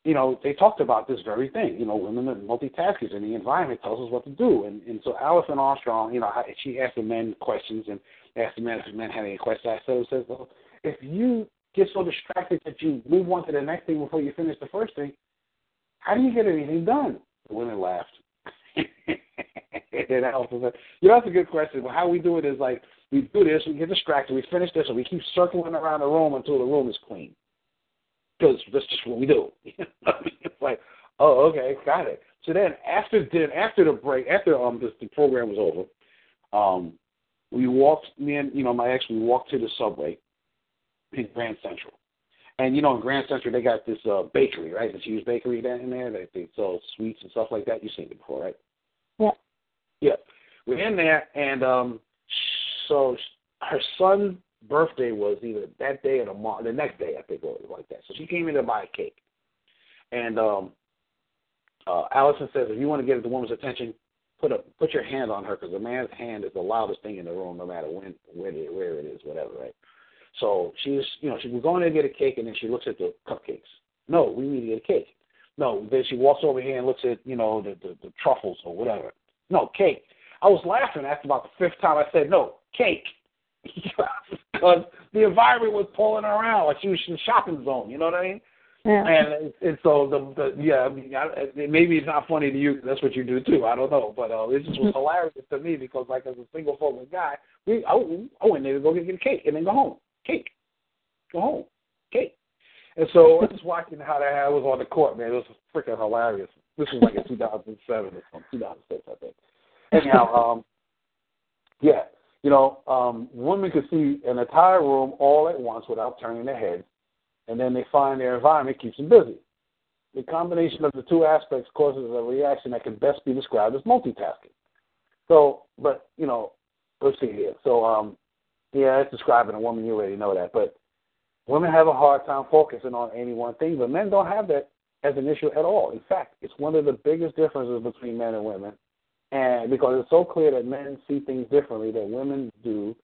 you know, they talked about this very thing. You know, women are multitaskers, and the environment tells us what to do. And and so Alison Armstrong, you know, she asked the men questions and asked the men if the men had any questions. I said, says, well, if you get so distracted that you move on to the next thing before you finish the first thing, how do you get anything done? The women laughed. you know, that's a good question. Well, how we do it is like we do this, we get distracted, we finish this, and we keep circling around the room until the room is clean. Because that's just what we do. it's like, oh, okay, got it. So then after then after the break, after um the, the program was over, um, we walked me and you know my ex we walked to the subway in Grand Central. And you know, in Grand Central, they got this uh, bakery, right? This huge bakery down in there. They, they sell sweets and stuff like that. You've seen it before, right? Yeah. Yeah. We're in there, and um, so her son's birthday was either that day or the, the next day, I think, or like that. So she came in to buy a cake, and um, uh, Alison says, if you want to get the woman's attention, put a put your hand on her because a man's hand is the loudest thing in the room, no matter when, where, it, where it is, whatever, right? So she's, you know, she was going to get a cake, and then she looks at the cupcakes. No, we need to get a cake. No, then she walks over here and looks at, you know, the, the, the truffles or whatever. No, cake. I was laughing after about the fifth time I said, no, cake. because the environment was pulling her around like she was in the shopping zone, you know what I mean? Yeah. And and so the, the yeah, I mean, I, maybe it's not funny to you. That's what you do too. I don't know, but uh, it just was hilarious to me because like as a single focused guy, we I, I went there to go get, get a cake and then go home cake. Go home. Cake. And so I was just watching how that was on the court, man. It was freaking hilarious. This was like in 2007 or something, 2006, I think. Anyhow, um, yeah, you know, um, women could see an entire room all at once without turning their heads, and then they find their environment keeps them busy. The combination of the two aspects causes a reaction that can best be described as multitasking. So, but you know, let's see here. So, um, yeah, it's describing a woman. You already know that. But women have a hard time focusing on any one thing, but men don't have that as an issue at all. In fact, it's one of the biggest differences between men and women. And because it's so clear that men see things differently than women do,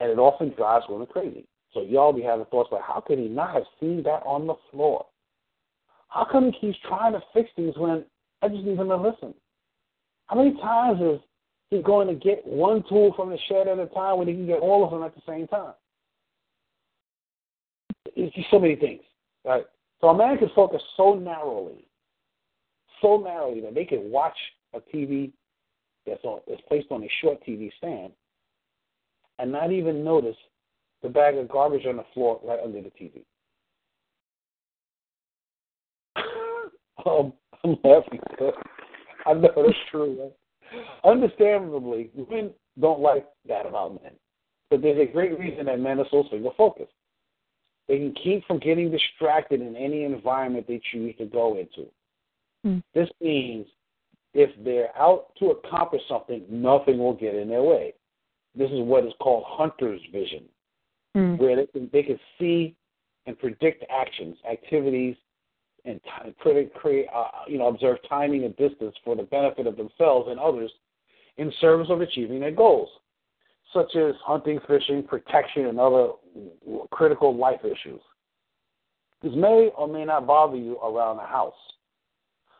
and it often drives women crazy. So y'all be having thoughts like, how could he not have seen that on the floor? How come he keeps trying to fix things when I just need him to listen? How many times is he's going to get one tool from the shed at a time when he can get all of them at the same time. It's just so many things, right? So a man can focus so narrowly, so narrowly that they can watch a TV that's on that's placed on a short TV stand and not even notice the bag of garbage on the floor right under the TV. um, I'm laughing I know that's true. Right? Understandably, women don't like that about men. But there's a great reason that men are so single focused. They can keep from getting distracted in any environment they choose to go into. Mm. This means if they're out to accomplish something, nothing will get in their way. This is what is called hunter's vision, mm. where they can, they can see and predict actions, activities, and t- create, uh, you know, observe timing and distance for the benefit of themselves and others in service of achieving their goals, such as hunting, fishing, protection, and other critical life issues. This may or may not bother you around the house,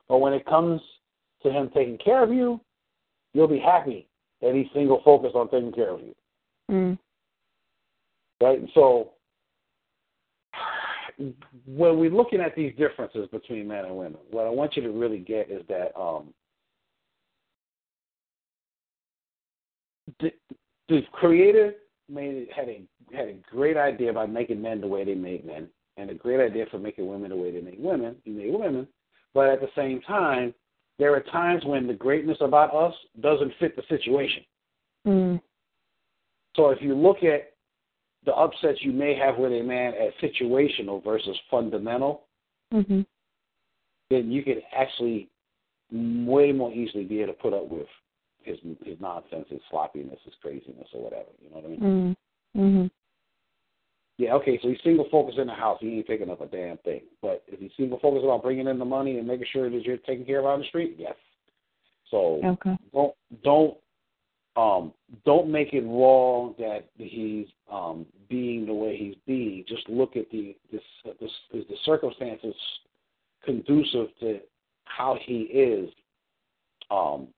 but when it comes to him taking care of you, you'll be happy that he's single focused on taking care of you. Mm. Right? And so when we're looking at these differences between men and women, what I want you to really get is that um, the, the creator made had a had a great idea about making men the way they made men, and a great idea for making women the way they make women. He made women, but at the same time, there are times when the greatness about us doesn't fit the situation. Mm. So if you look at the upsets you may have with a man at situational versus fundamental, Mm-hmm. then you can actually way more easily be able to put up with his his nonsense, his sloppiness, his craziness, or whatever. You know what I mean? Mm. Mm-hmm. Yeah, okay, so he's single focused in the house. He ain't picking up a damn thing. But if he's single focused about bringing in the money and making sure that you're taken care of on the street, yes. So Okay. don't don't um don't make it wrong that he's um being the way he's being. Just look at the this this the circumstances conducive to how he is. Um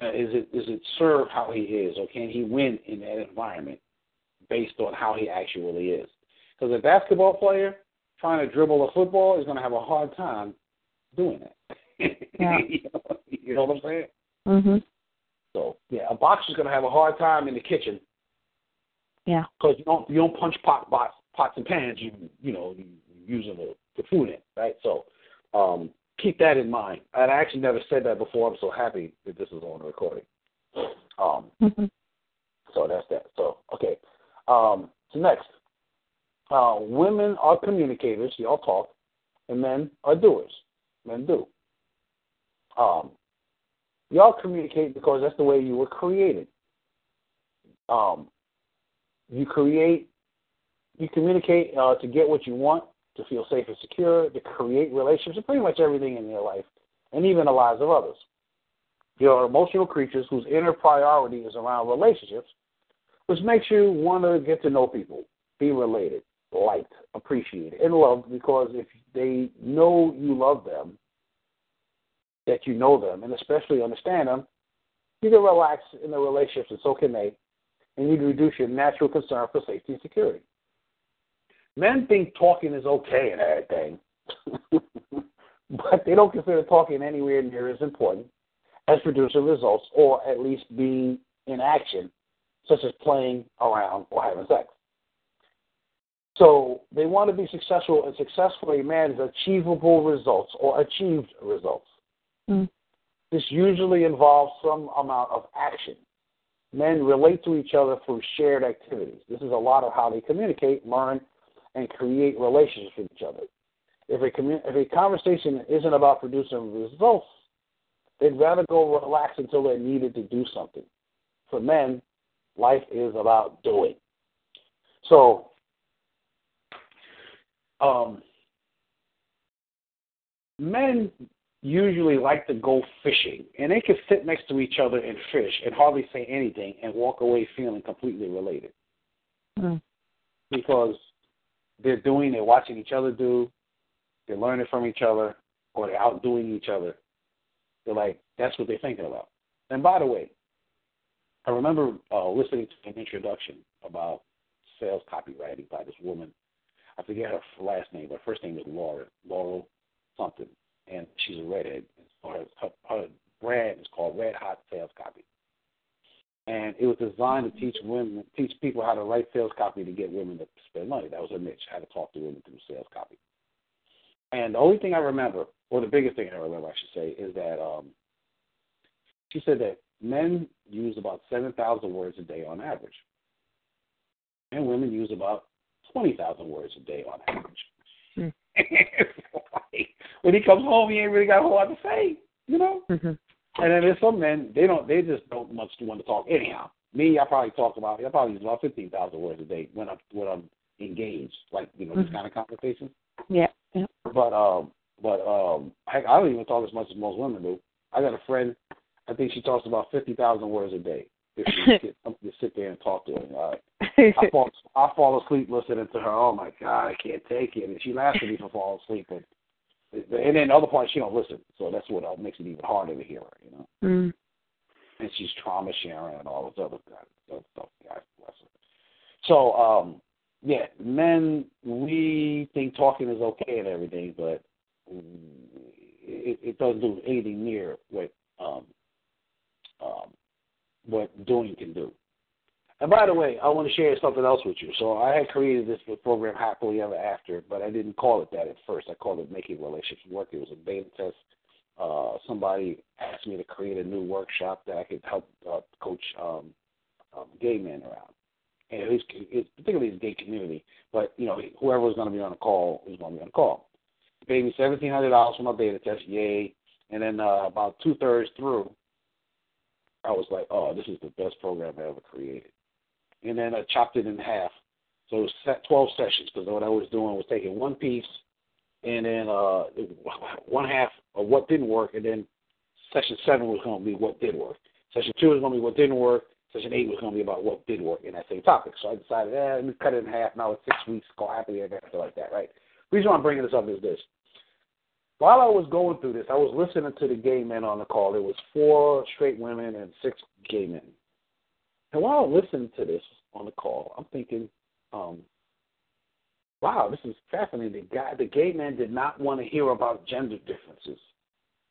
is it is it serve how he is or can he win in that environment based on how he actually is? Because a basketball player trying to dribble a football is going to have a hard time doing that. Yeah. you, know, you know what I'm saying? Mm-hmm. So yeah, a boxer's gonna have a hard time in the kitchen Yeah. because you don't you don't punch pot pots pots and pans. You you know you using the, the food in right. So um, keep that in mind. And I actually never said that before. I'm so happy that this is on the recording. Um, Mm-hmm. so that's that. So okay. Um, so next, uh, women are communicators. Y'all talk, and men are doers. Men do. Um, y'all communicate because that's the way you were created. Um, you create, you communicate uh, to get what you want, to feel safe and secure, to create relationships, pretty much everything in your life, and even the lives of others. You're emotional creatures whose inner priority is around relationships, which makes you want to get to know people, be related, liked, appreciated, and loved because if they know you love them, that you know them, and especially understand them, you can relax in the relationships, and so can they, and you can reduce your natural concern for safety and security. Men think talking is okay and everything, but they don't consider talking anywhere near as important as producing results or at least being in action, such as playing around or having sex. So they want to be successful, and successfully manage achievable results or achieved results. Mm. This usually involves some amount of action. Men relate to each other through shared activities. This is a lot of how they communicate, learn, and create relationships with each other. If a, commu- if a conversation isn't about producing results, they'd rather go relax until they're needed to do something. For men, life is about doing. So, um, men usually like to go fishing, and they can sit next to each other and fish and hardly say anything and walk away feeling completely related Mm. because they're doing, they're watching each other do, they're learning from each other, or they're outdoing each other. They're like, that's what they're thinking about. And by the way, I remember uh, listening to an introduction about sales copywriting by this woman. I forget her last name, but her first name is Laura, Laurel something, and she's a redhead. Her, her, her brand is called Red Hot Sales Copy, and it was designed to teach women, teach people how to write sales copy to get women to spend money. That was her niche, how to talk to women through sales copy. And the only thing I remember, or the biggest thing I remember, I should say, is that um, she said that men use about 7,000 words a day on average, and women use about 20,000 words a day on average. Hmm. when he comes home, he ain't really got a whole lot to say, you know. Mm-hmm. And then there's some men they don't they just don't much want to talk anyhow. Me, I probably talk about I probably use about fifteen thousand words a day when I'm when I'm engaged, like you know Mhm. this kind of conversations. Yeah. Yeah. But um, but um, I, I don't even talk as much as most women do. I got a friend. I think she talks about fifty thousand words a day. If she gets something to sit there and talk to her. All right. I fall I fall asleep listening to her. Oh my god, I can't take it. And she laughs at me for falling asleep. But and then the other parts she don't listen. So that's what uh, makes it even harder to hear her. You know. mm. and she's trauma sharing and all this other stuff. God bless her. So, um, yeah, men, we think talking is okay and everything, but it, it doesn't do anything near what um, um, what doing can do. And by the way, I want to share something else with you. So I had created this program happily ever after, but I didn't call it that at first. I called it making relationships work. It was a beta test. Uh, somebody asked me to create a new workshop that I could help uh, coach um, um, gay men around, and least it's particularly the gay community. But you know, whoever was going to be on the call was going to be on the call. Paid me seventeen hundred dollars for my beta test. Yay! And then uh, about two thirds through, I was like, oh, this is the best program I ever created and then I chopped it in half. So it was 12 sessions because what I was doing was taking one piece and then uh, one half of what didn't work, and then session seven was going to be what did work. Session two was going to be what didn't work. Session eight was going to be about what did work in that same topic. So I decided, eh, let me cut it in half. Now it's six weeks. Go happily ever after like that, right? The reason why I'm bringing this up is this. While I was going through this, I was listening to the gay men on the call. There was four straight women and six gay men. And while I listened to this on the call, I'm thinking, um, wow, this is fascinating. The guy, the gay man did not want to hear about gender differences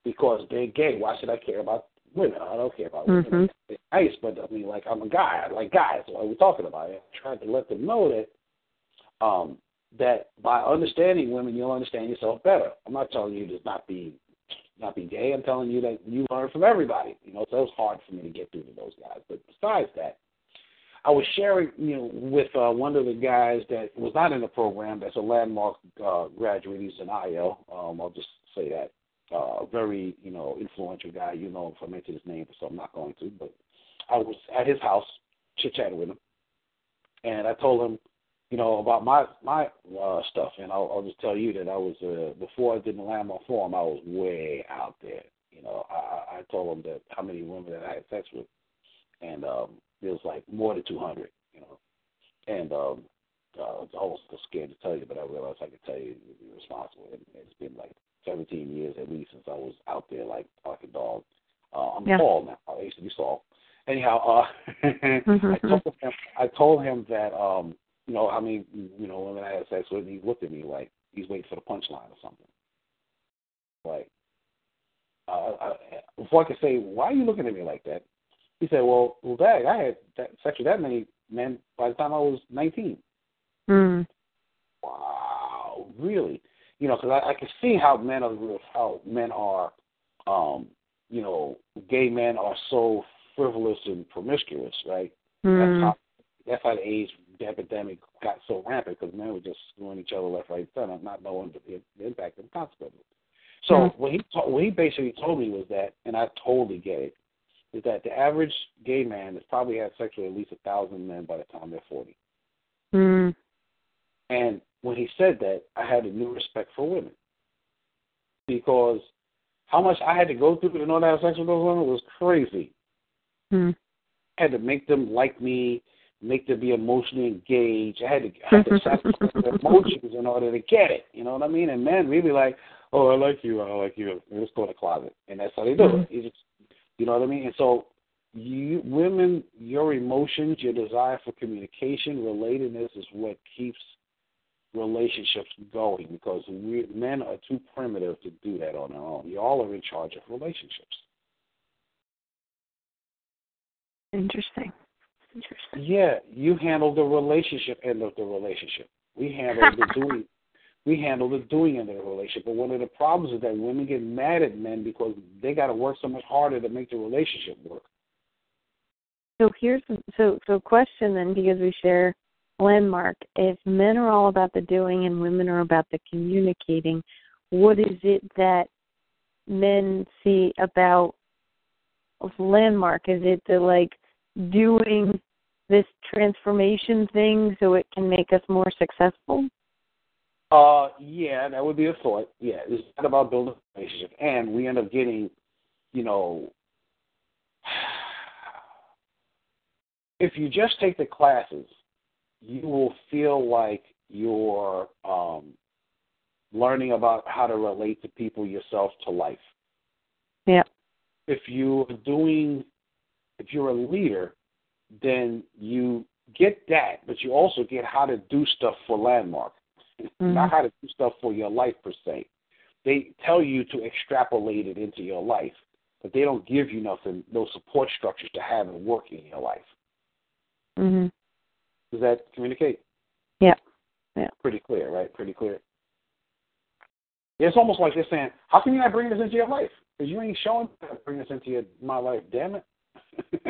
because they're gay. Why should I care about women? I don't care about mm-hmm. women. It's nice, but I mean, like I'm a guy. I like guys. What are we talking about? I tried to let them know that um, that by understanding women, you'll understand yourself better. I'm not telling you to not be not be gay. I'm telling you that you learn from everybody. You know, so it was hard for me to get through to those guys. But besides that, I was sharing, you know, with uh, one of the guys that was not in the program. That's a landmark uh, graduate. He's an IL. Um, I'll just say that. Uh, a very, you know, influential guy. You know, if I mention his name, so I'm not going to. But I was at his house, chit chatting with him, and I told him, you know, about my my uh, stuff, and I'll, I'll just tell you that I was uh, before I didn't the landmark forum, I was way out there. You know, I, I told him that how many women that I had sex with, and um, it was like more than 200, you know. And um, uh, I was scared to tell you, but I realized I could tell you to be responsible. And it's been like 17 years at least since I was out there like like a dog. Uh, I'm yeah. tall now. I used to be tall. Anyhow, uh, mm-hmm. I told him I told him that um, you know I mean you know women I had sex with, and he looked at me like he's waiting for the punchline or something. Like, uh, I, before I could say, why are you looking at me like that? He said, "Well, well, Dad, I had that, sex with that many men by the time I was 19." Mm. Wow, really? You know, because I, I can see how men are how men are, um, you know, gay men are so frivolous and promiscuous, right? Mm. That's how that's how the AIDS epidemic got so rampant because men were just screwing each other left, right, and center, not knowing the, the impact and consequences. So mm. what he what he basically told me was that, and I totally get it is that the average gay man has probably had sex with at least a thousand men by the time they're forty. Mm. And when he said that, I had a new respect for women because how much I had to go through to know that I have sex with those women was crazy. Mm. I had to make them like me, make them be emotionally engaged. I had to, I had to sacrifice their emotions in order to get it. You know what I mean? And men we be like, oh, I like you, I like you. Let's go in the closet, and that's how they do mm-hmm. it. You just you know what I mean? And so you women, your emotions, your desire for communication, relatedness is what keeps relationships going because we men are too primitive to do that on their own. Y'all are in charge of relationships. Interesting. Interesting. Yeah, you handle the relationship end of the relationship. We handle the doing we handle the doing in the relationship. But one of the problems is that women get mad at men because they got to work so much harder to make the relationship work. So here's so so question then because we share landmark. If men are all about the doing and women are about the communicating, what is it that men see about landmark? Is it the like doing this transformation thing so it can make us more successful? Uh, yeah, that would be a thought. Yeah, it's not about building a relationship, and we end up getting, you know, if you just take the classes, you will feel like you're um, learning about how to relate to people yourself to life. Yeah. If you're doing if you're a leader, then you get that, but you also get how to do stuff for landmark, Mm-hmm. not how to do stuff for your life per se. They tell you to extrapolate it into your life, but they don't give you nothing, no support structures to have it work in your life. Mhm. Does that communicate? Yeah. Yeah. Pretty clear, right? Pretty clear. It's almost like they're saying, "How can you not bring this into your life? Because you ain't showing me how to bring this into your, my life. Damn it!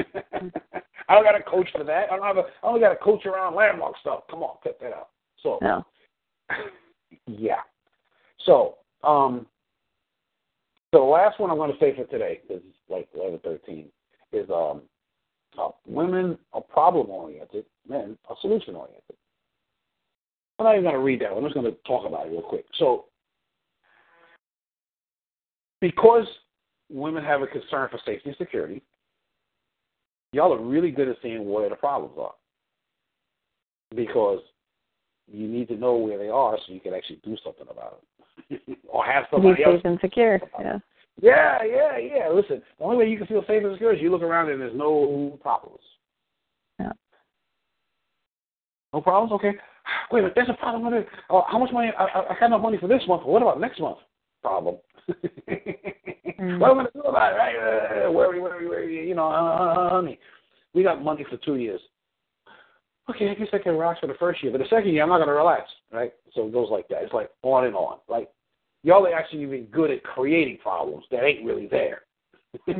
I don't got a coach for that. I don't have a. I only got a coach around landmark stuff. Come on, cut that out. So, No. yeah. So, um, so the last one I'm going to say for today, because it's like 11, 13, is um, uh, women are problem oriented, men are solution oriented. I'm not even going to read that. I'm just going to talk about it real quick. So, because women have a concern for safety and security, y'all are really good at seeing where the problems are. Because you need to know where they are so you can actually do something about it. or have somebody else safe and secure. Yeah. yeah, yeah, yeah. Listen, the only way you can feel safe and secure is you look around and there's no problems. Yeah. No problems? Okay. Wait a minute, there's a problem with it. Oh, how much money? I, I, I got no money for this month. What about next month? Problem. Mm. What am I going to do about it? Right? Uh, worry, worry, worry. You know, uh, honey, we got money for two years. Okay, I guess I can relax for the first year, but the second year I'm not going to relax, right? So it goes like that. It's like on and on. Like y'all are actually even good at creating problems that ain't really there.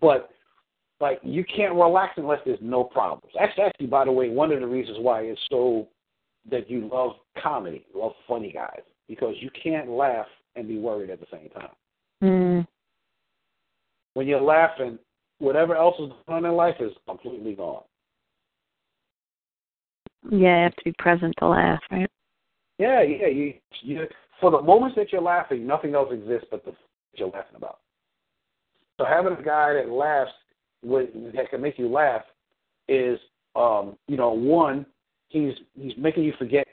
but like you can't relax unless there's no problems. That's actually, by the way, one of the reasons why it's so that you love comedy, love funny guys, because you can't laugh and be worried at the same time. Mm. When you're laughing, whatever else is going on in life is completely gone. Yeah, you have to be present to laugh, right? Yeah, yeah. You, you for the moments that you're laughing, nothing else exists but the that you're laughing about. So having a guy that laughs with that can make you laugh is, um, you know, one, he's he's making you forget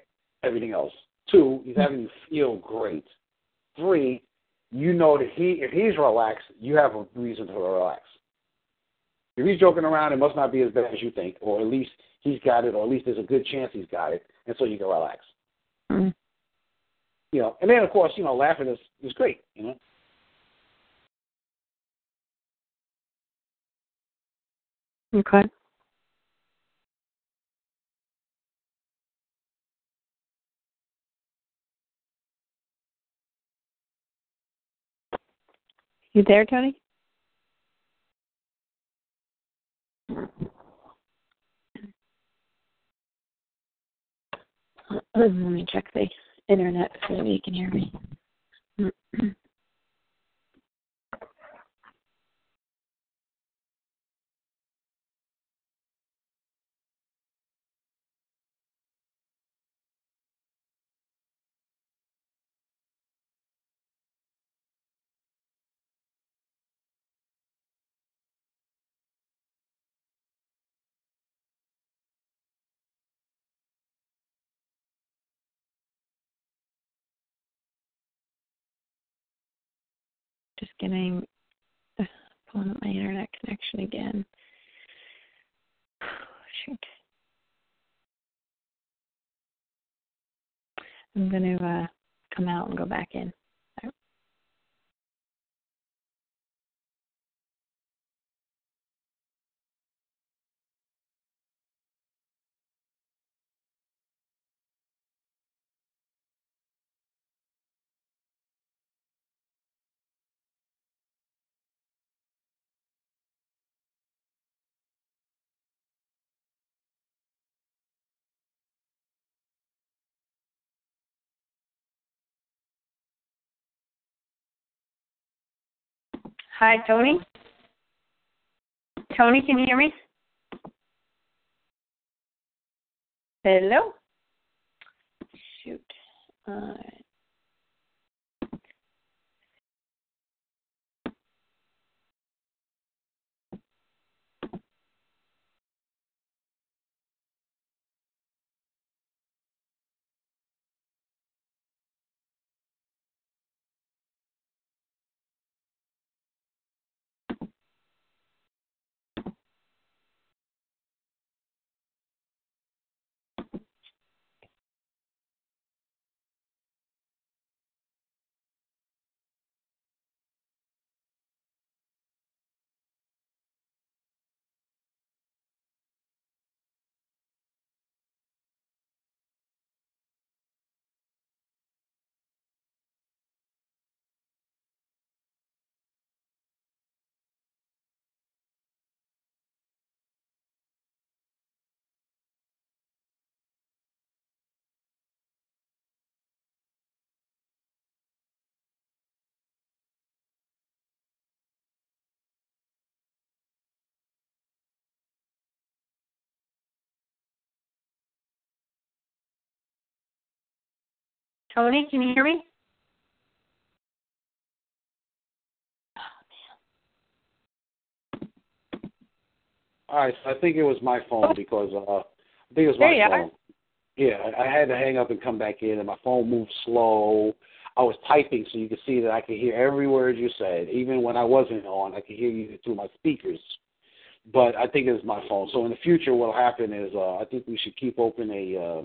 everything else. Two, he's having you feel great. Three, you know that he if he's relaxed, you have a reason to relax. If he's joking around, it must not be as bad as you think, or at least he's got it, or at least there's a good chance he's got it, and so you can relax. Mm. You know, and then of course, you know, laughing is is great. You know. Okay. You there, Tony? Let me check the internet so you can hear me. getting pulling up my internet connection again. Shoot. I'm going to uh, come out and go back in. Hi, Tony. Tony, can you hear me? Hello? Shoot. Uh, Tony, can you hear me? Oh, All right, so I think it was my phone because uh, I think it was There my you phone. are. Yeah, I I had to hang up and come back in, and my phone moved slow. I was typing, so you could see that I could hear every word you said, even when I wasn't on. I could hear you through my speakers. But I think it was my phone. So in the future, what'll happen is uh, I think we should keep open a uh,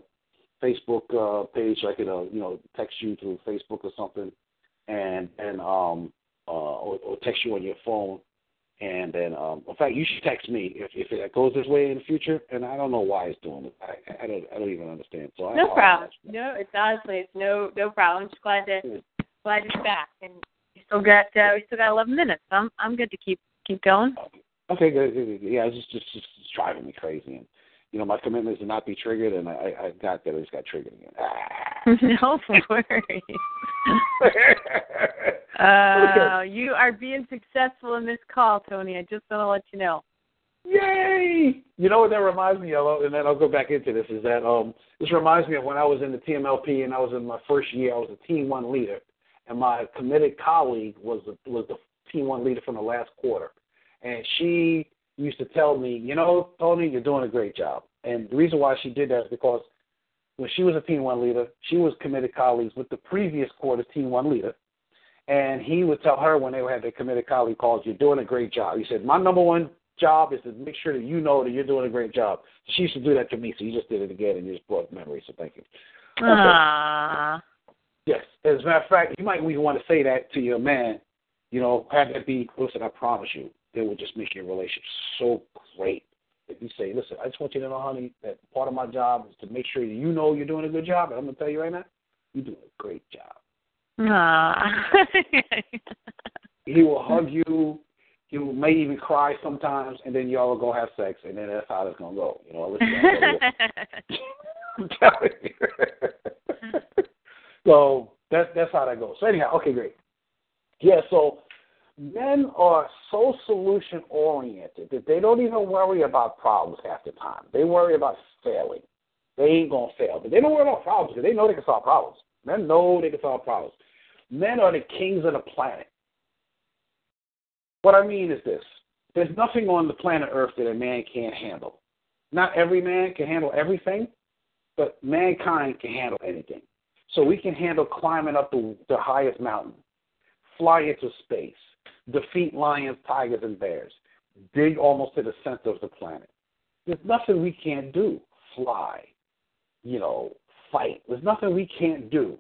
Facebook uh, page. So I could, uh, you know, text you through Facebook or something, and and um, uh, or, or text you on your phone. And then, um, in fact, you should text me if if it goes this way in the future. And I don't know why it's doing it. I, I don't I don't even understand. So I No problem. No, it's honestly it's no no problem. I'm just glad to Yeah. glad you're back, and we still got uh, we still got 11 minutes. So I'm I'm good to keep keep going. Okay, good, good, good. Yeah, it's just, just just just driving me crazy, and you know my commitment is to not be triggered, and I I got that I just got triggered again. no worries. Uh, you are being successful in this call, Tony. I just want to let you know. Yay! You know what that reminds me of, and then I'll go back into this. Is that um this reminds me of when I was in the TMLP and I was in my first year. I was a team one leader, and my committed colleague was the, was the team one leader from the last quarter, and she used to tell me, you know, Tony, you're doing a great job. And the reason why she did that is because when she was a team one leader, she was committed colleagues with the previous quarter's team one leader. And he would tell her when they had their committed colleague calls, You're doing a great job. He said, My number one job is to make sure that you know that you're doing a great job. She used to do that to me, so you just did it again and you just brought memories, so thank you. Ah, Yes. As a matter of fact, you might even want to say that to your man, you know, have that be, listen, I promise you, it will just make your relationship so great. If you say, listen, I just want you to know, honey, that part of my job is to make sure that you know you're doing a good job. And I'm going to tell you right now, you're doing a great job. ah. He will hug you. He will may even cry sometimes, and then y'all will go have sex, and then that's how it's going to go. You know, listen, I'm telling you. so that's that's how that goes. So anyhow, okay, great. Yeah, so men are so solution oriented that they don't even worry about problems half the time. They worry about failing. They ain't gonna fail, but they don't worry about problems because they know they can solve problems. Men know they can solve problems. Men are the kings of the planet. What I mean is this: there's nothing on the planet Earth that a man can't handle. Not every man can handle everything, but mankind can handle anything. So we can handle climbing up the, the highest mountain, fly into space, defeat lions, tigers, and bears, dig almost to the center of the planet. There's nothing we can't do. Fly, you know, fight. There's nothing we can't do.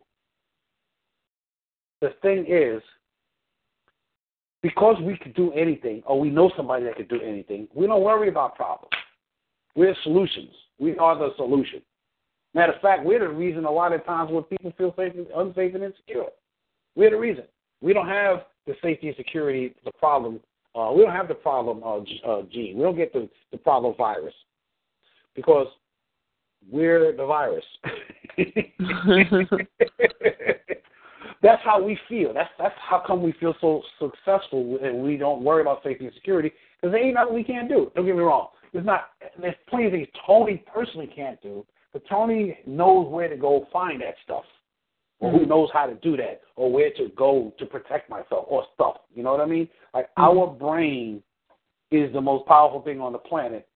The thing is, because we could do anything, or we know somebody that could do anything, we don't worry about problems. We're solutions. We are the solution. Matter of fact, we're the reason a lot of times when people feel safe, unsafe and insecure. We're the reason. We don't have the safety and security, the problem. Uh, we don't have the problem uh, uh, gene. We don't get the, the problem virus because we're the virus. that's how we feel. That's that's how come we feel so successful and we don't worry about safety and security because there ain't nothing we can't do. Don't get me wrong. There's not. There's plenty of things Tony personally can't do, but Tony knows where to go find that stuff, or mm-hmm. who knows how to do that, or where to go to protect myself or stuff. You know what I mean? Like mm-hmm. our brain is the most powerful thing on the planet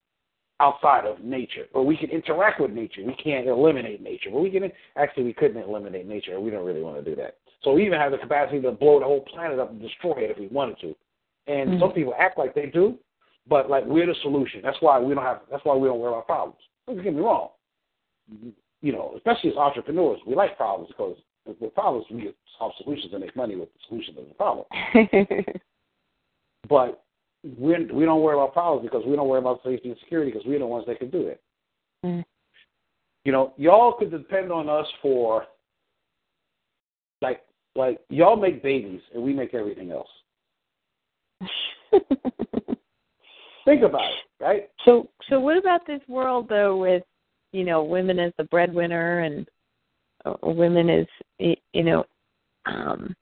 outside of nature. But we can interact with nature. We can't eliminate nature. But we can actually we couldn't eliminate nature. We don't really want to do that. So we even have the capacity to blow the whole planet up and destroy it if we wanted to. And some mm-hmm. people act like they do, but like we're the solution. That's why we don't have. That's why we don't worry about problems. Don't get me wrong. You know, especially as entrepreneurs, we like problems because with problems we solve solutions and make money with the solution of the problem. But we we don't worry about problems because we don't worry about safety and security because we're the ones that can do it. Mm. You know, y'all could depend on us for like like y'all make babies and we make everything else. Think about it, right? so so what about this world though with you know women as the breadwinner and women as you know um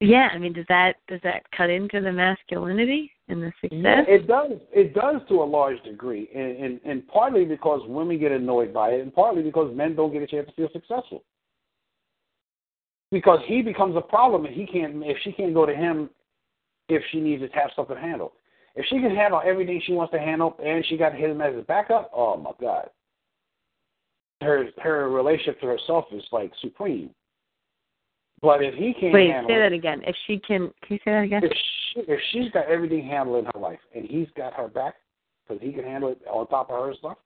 yeah i mean does that does that cut into the masculinity and the Yeah, success it does. It does to a large degree, and, and and partly because women get annoyed by it, and partly because men don't get a chance to feel successful. because he becomes a problem and he can't if she can't go to him if she needs to have something to handle. If she can handle everything she wants to handle and she got him as a backup, oh my god. Her her relationship to herself is like supreme. But if he can't Wait, say that again. If she can, can you say that again? if she, if she's got everything handled in her life and he's got her back because he can handle it on top of her stuff,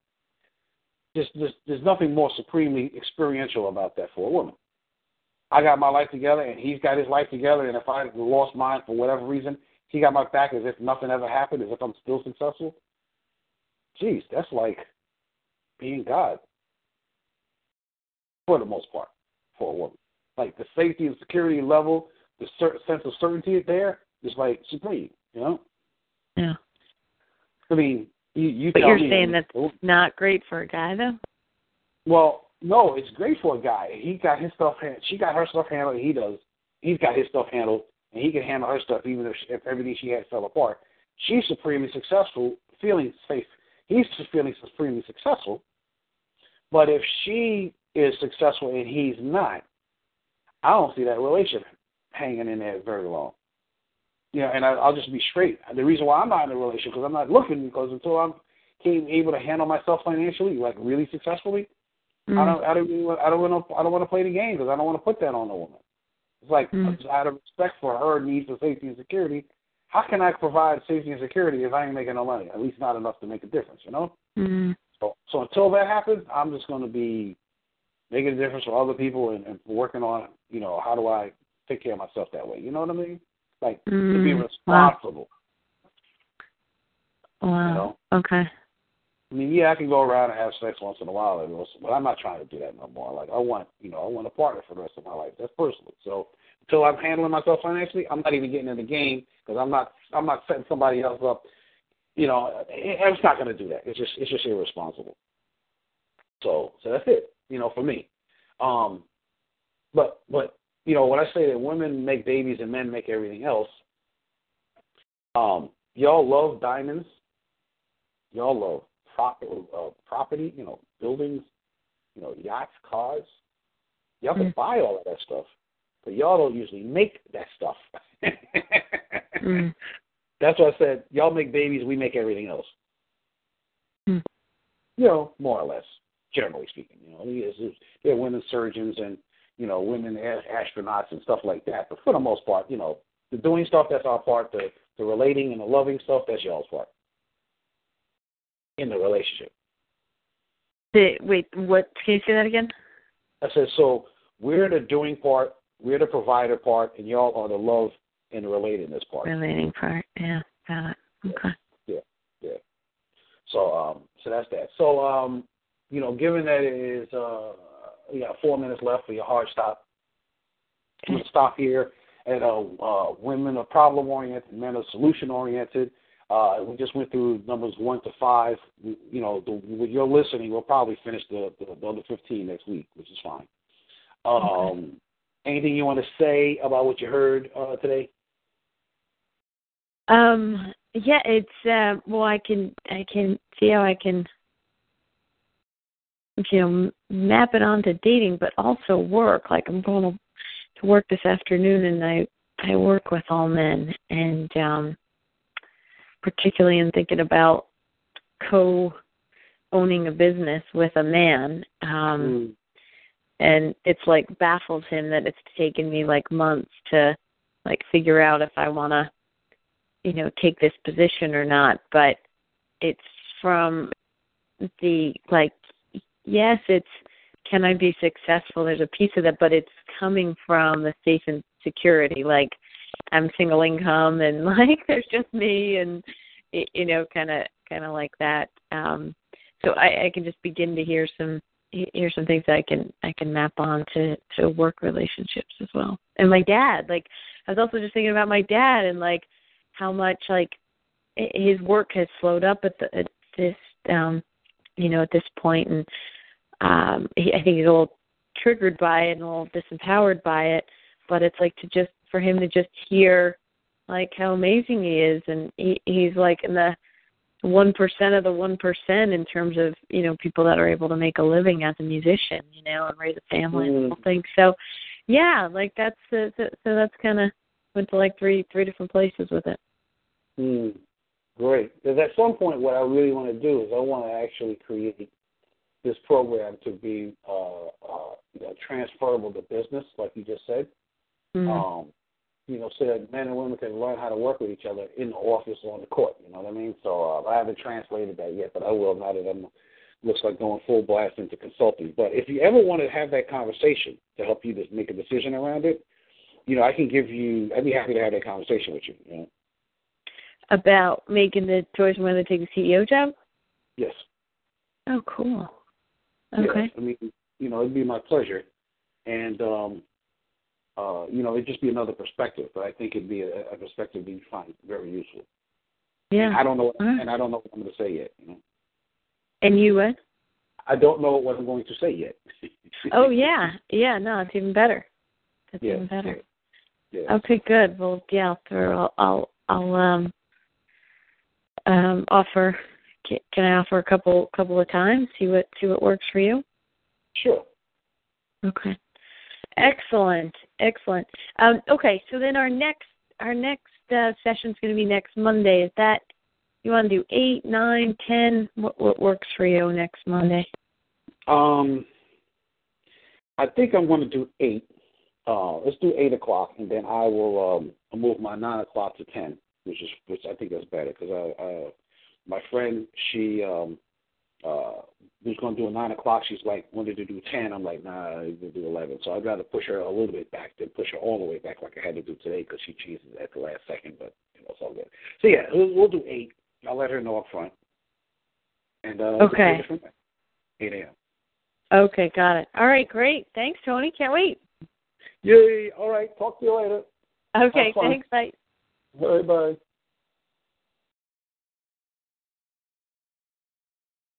just there's, there's nothing more supremely experiential about that for a woman. I got my life together and he's got his life together, and if I lost mine for whatever reason, he got my back as if nothing ever happened, as if I'm still successful. Jeez, that's like being God for the most part for a woman. Like the safety and security level, the cer- sense of certainty is there is like supreme. You know, Yeah. I mean, you, you But you're me. saying that's oh. not great for a guy, though. Well, no, it's great for a guy. He got his stuff. hand- She got her stuff handled. He does. He's got his stuff handled, and he can handle her stuff even if, if everything she had fell apart. She's supremely successful, feeling safe. He's feeling supremely successful. But if she is successful and he's not, I don't see that relationship hanging in there very long. You know, and I, I'll just be straight. The reason why I'm not in a relationship because I'm not looking because until I'm came able to handle myself financially, like really successfully, Mm. I don't, I don't, really- I don't want to, I don't want to play the game because I don't want to put that on a woman. It's like Mm. out of respect for her needs for safety and security. How can I provide safety and security if I ain't making no money? At least not enough to make a difference, you know. Mm. So, so until that happens, I'm just going to be making a difference for other people and, and working on, you know, how do I take care of myself that way? You know what I mean? Like to be Mm. Wow. responsible. Wow. You know? Okay. I mean, yeah, I can go around and have sex once in a while, every once- but I'm not trying to do that no more. Like, I want, you know, I want a partner for the rest of my life. That's personal. So until I'm handling myself financially, I'm not even getting in the game because I'm not, I'm not setting somebody else up. You know, I- I'm just not going to do that. It's just, it's just irresponsible. So, so that's it. You know, for me. Um, but, but, you know, when I say that women make babies and men make everything else, um, y'all love diamonds. Y'all love prop, uh, property, you know, buildings, you know, yachts, cars. Y'all can Mm. buy all of that stuff, but y'all don't usually make that stuff. Mm. That's why I said y'all make babies, we make everything else. Mm. You know, more or less, generally speaking. You know, there's, there's- there are women surgeons and you know women astronauts and stuff like that. But for the most part, you know, the doing stuff that's our part. The the relating and the loving stuff that's y'all's part in the relationship. The, wait, what? Can you say that again? I said, so we're the doing part, we're the provider part, and y'all are the love and the relatedness part. Relating part. Yeah. Got it. Okay. Yeah, yeah. So um so that's that. So um, you know, given that it is uh you got four minutes left for your hard stop. Gonna stop here at uh, uh women are problem oriented, men are solution oriented. Uh, we just went through numbers one to five. You know, the, with your listening, we'll probably finish the, the, the other 15 next week, which is fine. Um, Anything you want to say about what you heard uh, today? Um. Yeah. It's. Uh, well, I can. I can see how I can. You know, map it onto dating, but also work. Like I'm going to, to work this afternoon, and I I work with all men, and um, particularly in thinking about co owning a business with a man. Um, and it's like baffles him that it's taken me like months to like figure out if I want to you know take this position or not but it's from the like yes it's can I be successful? There's a piece of that but it's coming from the safe and security like I'm single income and like there's just me and you know kind of kind of like that. Um so I I can just begin to hear some here's some things that I can I can map on to to work relationships as well. And my dad, like I was also just thinking about my dad and like how much like his work has slowed up at, the, at this um you know at this point. And um he, I think he's a little triggered by it and a little disempowered by it, but it's like to just for him to just hear like how amazing he is and he he's like in the one percent of the one percent in terms of you know people that are able to make a living as a musician, you know, and raise a family and Mm. whole thing. So yeah, like that's uh, so, so that's kind of went to like three three different places with it. Hmm. Great. Because at some point, what I really want to do is I want to actually create this program to be uh, uh, you know, transferable to business, like you just said. Mm-hmm. Um, you know, so that men and women can learn how to work with each other in the office or on the court. You know what I mean? So uh, I haven't translated that yet, but I will now that I'm looks like going full blast into consulting. But if you ever want to have that conversation to help you to make a decision around it, you know, I can give you. I'd be happy to have that conversation with you. You know? About making the choice whether to take the CEO job. Yes. Oh, cool. Okay. I mean, you know, it'd be my pleasure, and um, uh, you know, it'd just be another perspective. But I think it'd be a, a perspective you find very useful. Yeah. And I don't know, right. and I don't know what I'm going to say yet. You know. And you what? I don't know what I'm going to say yet. oh yeah, yeah. No, it's even better. It's yeah, even better. Yeah. yeah. Okay, good. Well, yeah, I'll I'll I'll um um offer. Can, can I offer a couple couple of times? See what see what works for you. Sure. Okay. Excellent, excellent. Um, okay, so then our next our next uh, session is going to be next Monday. Is that you want to do eight, nine, ten? What what works for you next Monday? Um, I think I'm going to do eight. Uh, let's do eight o'clock, and then I will um, move my nine o'clock to ten, which is which I think is better because I, uh, my friend she um, uh, was going to do a nine o'clock. She's like wanted to do ten. I'm like nah, we'll do eleven. So I'd rather push her a little bit back than push her all the way back like I had to do today because she cheeses at the last second. But you know, it's all good. So yeah, we'll, we'll do eight. I'll let her know up front. And uh, okay. Eight a.m. Okay, got it. All right, great. Thanks, Tony. Can't wait. Yay! All right. Talk to you later. Okay. Thanks. Bye. Bye. Bye.